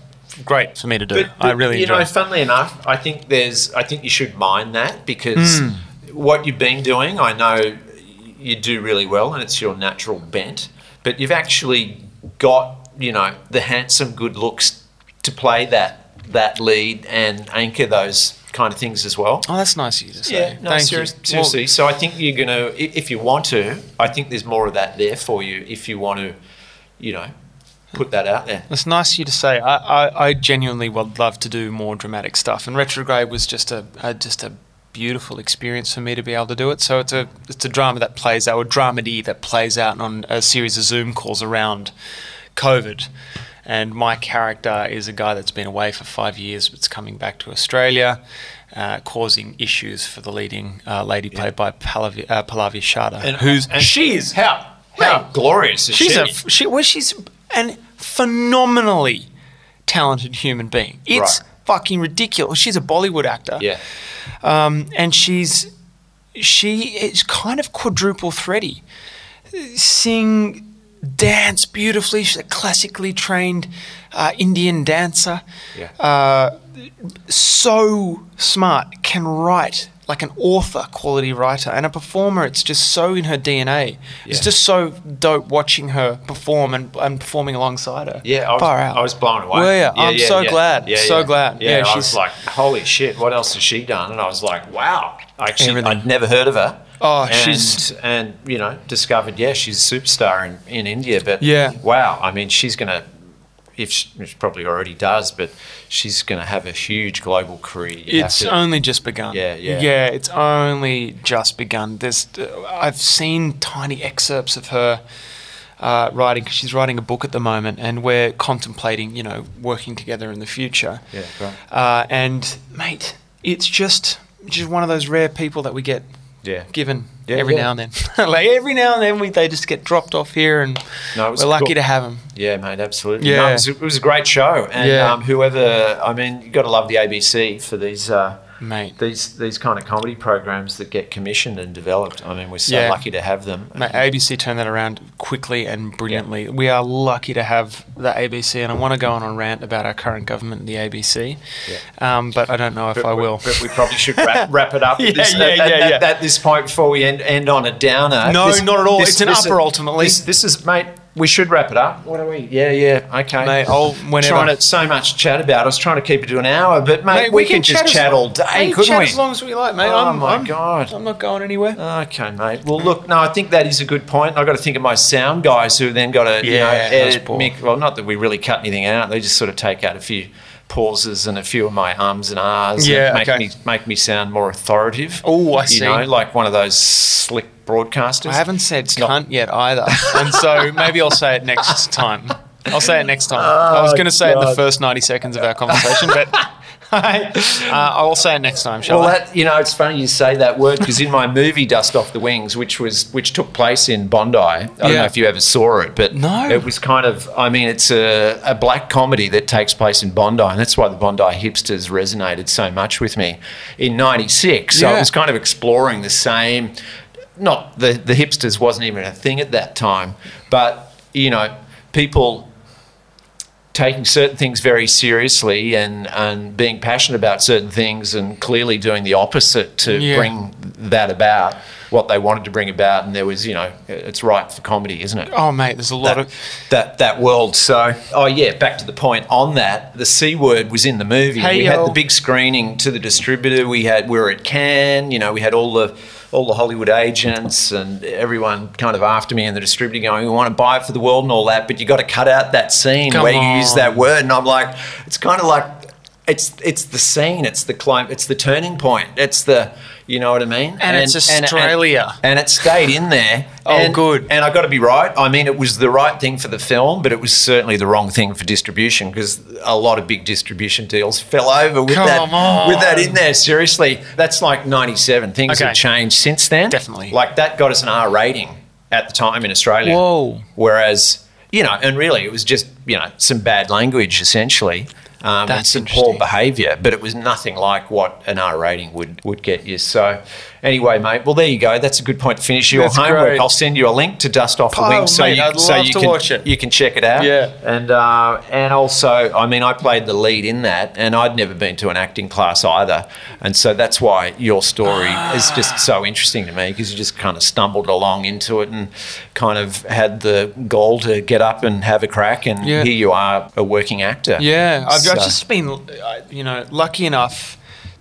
great for me to do. I really you know, it. funnily enough, I think there's, I think you should mind that because Hmm. what you've been doing, I know you do really well, and it's your natural bent. But you've actually got, you know, the handsome good looks to play that that lead and anchor those kind of things as well. Oh, that's nice of you to say. Yeah, no, serious, you. seriously. so I think you're gonna, if you want to, I think there's more of that there for you. If you want to, you know, put that out there. It's nice of you to say. I, I, I genuinely would love to do more dramatic stuff, and Retrograde was just a, a just a beautiful experience for me to be able to do it. So it's a it's a drama that plays out, or dramedy that plays out on a series of Zoom calls around COVID. And my character is a guy that's been away for five years, but's coming back to Australia, uh, causing issues for the leading uh, lady played by Pallavi, uh, Pallavi Sharda, And- who's and- she's How how Mate, glorious is she's she? a she well she's an phenomenally talented human being. It's Right. fucking ridiculous. She's a Bollywood actor. yeah. Um, and she's she is kind of quadruple thready. Sing, dance beautifully. She's a classically trained uh, Indian dancer. Yeah. Uh, so smart, can write like an author quality writer and a performer. It's just so in her DNA. It's just so dope watching her perform and, and performing alongside her. Yeah, I was, Far out. I was blown away. Were ya? I'm so glad, so glad. Yeah, Yeah, I she's- was like, holy shit, what else has she done? And I was like, wow. Actually, Everything. I'd never heard of her. Oh, and, she's- and you know discovered, yeah, she's a superstar in, in India. But Yeah. wow, I mean, she's gonna. If she, she probably already does, but she's going to have a huge global career. You It's to- only just begun. Yeah, yeah. Yeah, it's only just begun. There's, uh, I've seen tiny excerpts of her uh, writing because she's writing a book at the moment, and we're contemplating, you know, working together in the future. Yeah, right. Uh, and mate, it's just just one of those rare people that we get Yeah. given Yeah, every yeah. now and then. like every now and then, we they just get dropped off here, and No, we're lucky to have them. Yeah, mate, absolutely. Yeah. No, it, was, it was a great show, and Yeah. um, whoever, I mean, you got to love the ABC for these uh, Mate. these these kind of comedy programs that get commissioned and developed. I mean, we're so Yeah. lucky to have them. Mate, ABC turned that around quickly and brilliantly. We are lucky to have the ABC, and I want to go on a rant about our current government and the ABC, yeah. um, but I don't know if But I will. But we probably should wrap, wrap it up Yeah, at, this, yeah, at, yeah, at- yeah. at this point before we end, end on a downer. No, not at all. It's an upper ultimately. This, this is, mate, we should wrap it up. What are we? Yeah, yeah, okay. Mate, I'll- whenever. Trying to so much chat about. I was trying to keep it to an hour, but mate, Mate, we, can, just as chat long- all day, Mate, couldn't chat we? as long as we like, mate. Oh I'm, my I'm- God. I'm not going anywhere. Okay, mate. Well, look, no, I think that is a good point. I've got to think of my sound guys who then got to, you know, Yeah, edit, mix, well, not that we really cut anything out. They just sort of take out a few pauses and a few of my ums and ahs Yeah, make okay. me make me sound more authoritative. Oh, I You see. know, like one of those slick broadcasters. I haven't said not- cunt yet either, and so maybe I'll say it next time. I'll say it next time. I was oh, going to say it in the first 90 seconds of our conversation, but uh, I will say it next time, shall Well, I? that you know, it's funny you say that word because in my movie Dust Off the Wings, which was which took place in Bondi, I don't know if you ever saw it, but No. it was kind of. I mean, it's a, a black comedy that takes place in Bondi, and that's why the Bondi hipsters resonated so much with me in '96. So Yeah. it was kind of exploring the same. Not the the hipsters wasn't even a thing at that time, but you know, people taking certain things very seriously and, and being passionate about certain things and clearly doing the opposite to Yeah. bring that about what they wanted to bring about and there was you know it's ripe for comedy isn't it Oh, mate, there's a lot that, of. that that world so oh yeah back to the point on that the c word was in the movie Hey, we yo. had the big screening to the distributor we had we were at cannes you know we had all the all the Hollywood agents and everyone kind of after me and the distributor going, we want to buy it for the world and all that, but you got to cut out that scene Come where you use that word. And I'm like, it's kind of like, it's it's the scene, it's the climb, it's the turning point, it's the, you know what I mean? And it's and- Australia. and, it stayed in there. Oh, and, good. And I got to be right. I mean, it was the right thing for the film, but it was certainly the wrong thing for distribution because a lot of big distribution deals fell over with Come that on. with that in there. Seriously, that's like '97. Things Okay. have changed since then. Definitely. Like that got us an R rating at the time in Australia. Whoa. Whereas, you know, and really it was just you know some bad language essentially. Um, and That's some poor behaviour, but it was nothing like what an R rating would, would get you. So, anyway, mate. Well, there you go. That's a good point to finish your That's homework. great. I'll send you a link to Dust Off the Oh, Wings, so mate, you, I'd so you can watch it. you can check it out. Yeah. and uh, and also, I mean, I played the lead in that, and I'd never been to an acting class either, and so that's why your story is just so interesting to me because you just kind of stumbled along into it and kind of had the goal to get up and have a crack, and Yeah. here you are, a working actor. Yeah, I've, So- I've just been, uh, you know, lucky enough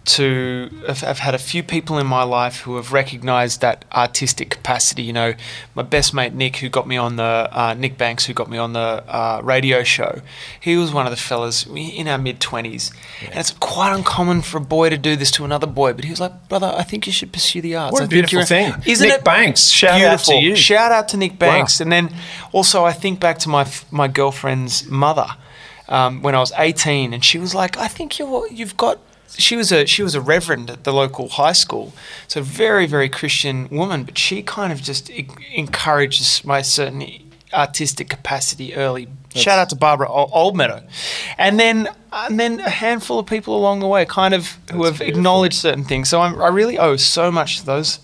to have, have had a few people in my life who have recognised that artistic capacity. You know, my best mate Nick, who got me on the uh, Nick Banks, who got me on the uh, radio show. He was one of the fellas in our mid twenties, and it's quite uncommon for a boy to do this to another boy. But he was like, "Brother, I think you should pursue the arts. What a I beautiful thing. isn't Nick it?" Banks, shout out to Beautiful. you. Shout out to Nick Banks. And then also, I think back to my my girlfriend's mother um, when I was 18, and she was like, "I think you're you've got." She was a she was a reverend at the local high school, so very very Christian woman. But she kind of just encourages my certain artistic capacity early. Shout out to Barbara Ol- Oldmeadow, and then and then a handful of people along the way, kind of who have beautiful. acknowledged certain things. So I'm, I really owe so much to those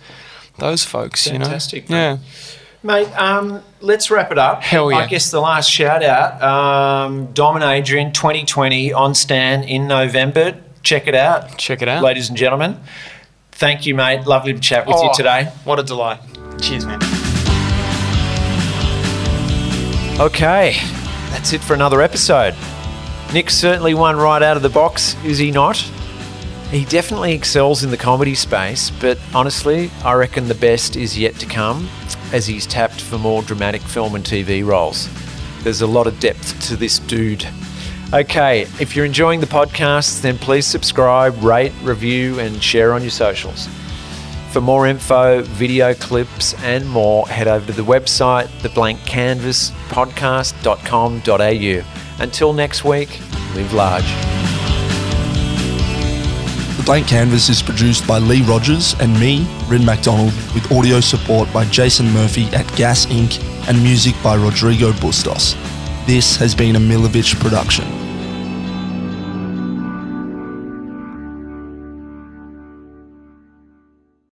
those folks. Fantastic, you know, mate. Mate, um, let's wrap it up. Hell yeah. I guess the last shout out um, Dom and Adrian 2020 on Stan in November. Check it out. Check it out. Ladies and gentlemen. Thank you, mate. Lovely to chat with you Oh, today. What a delight. Cheers, man. Okay, that's it for another episode. Nick certainly won right out of the box, is he not? He definitely excels in the comedy space, but honestly, I reckon the best is yet to come as he's tapped for more dramatic film and TV roles. There's a lot of depth to this dude. Okay, if you're enjoying the podcast, then please subscribe, rate, review, and share on your socials. For more info, video clips, and more, head over to the website, theblankcanvaspodcast.com.au. Until next week, live large. The Blank Canvas is produced by Lee Rogers and me, Rin MacDonald, with audio support by Jason Murphy at Gas Inc. and music by Rodrigo Bustos. This has been a Milovich production.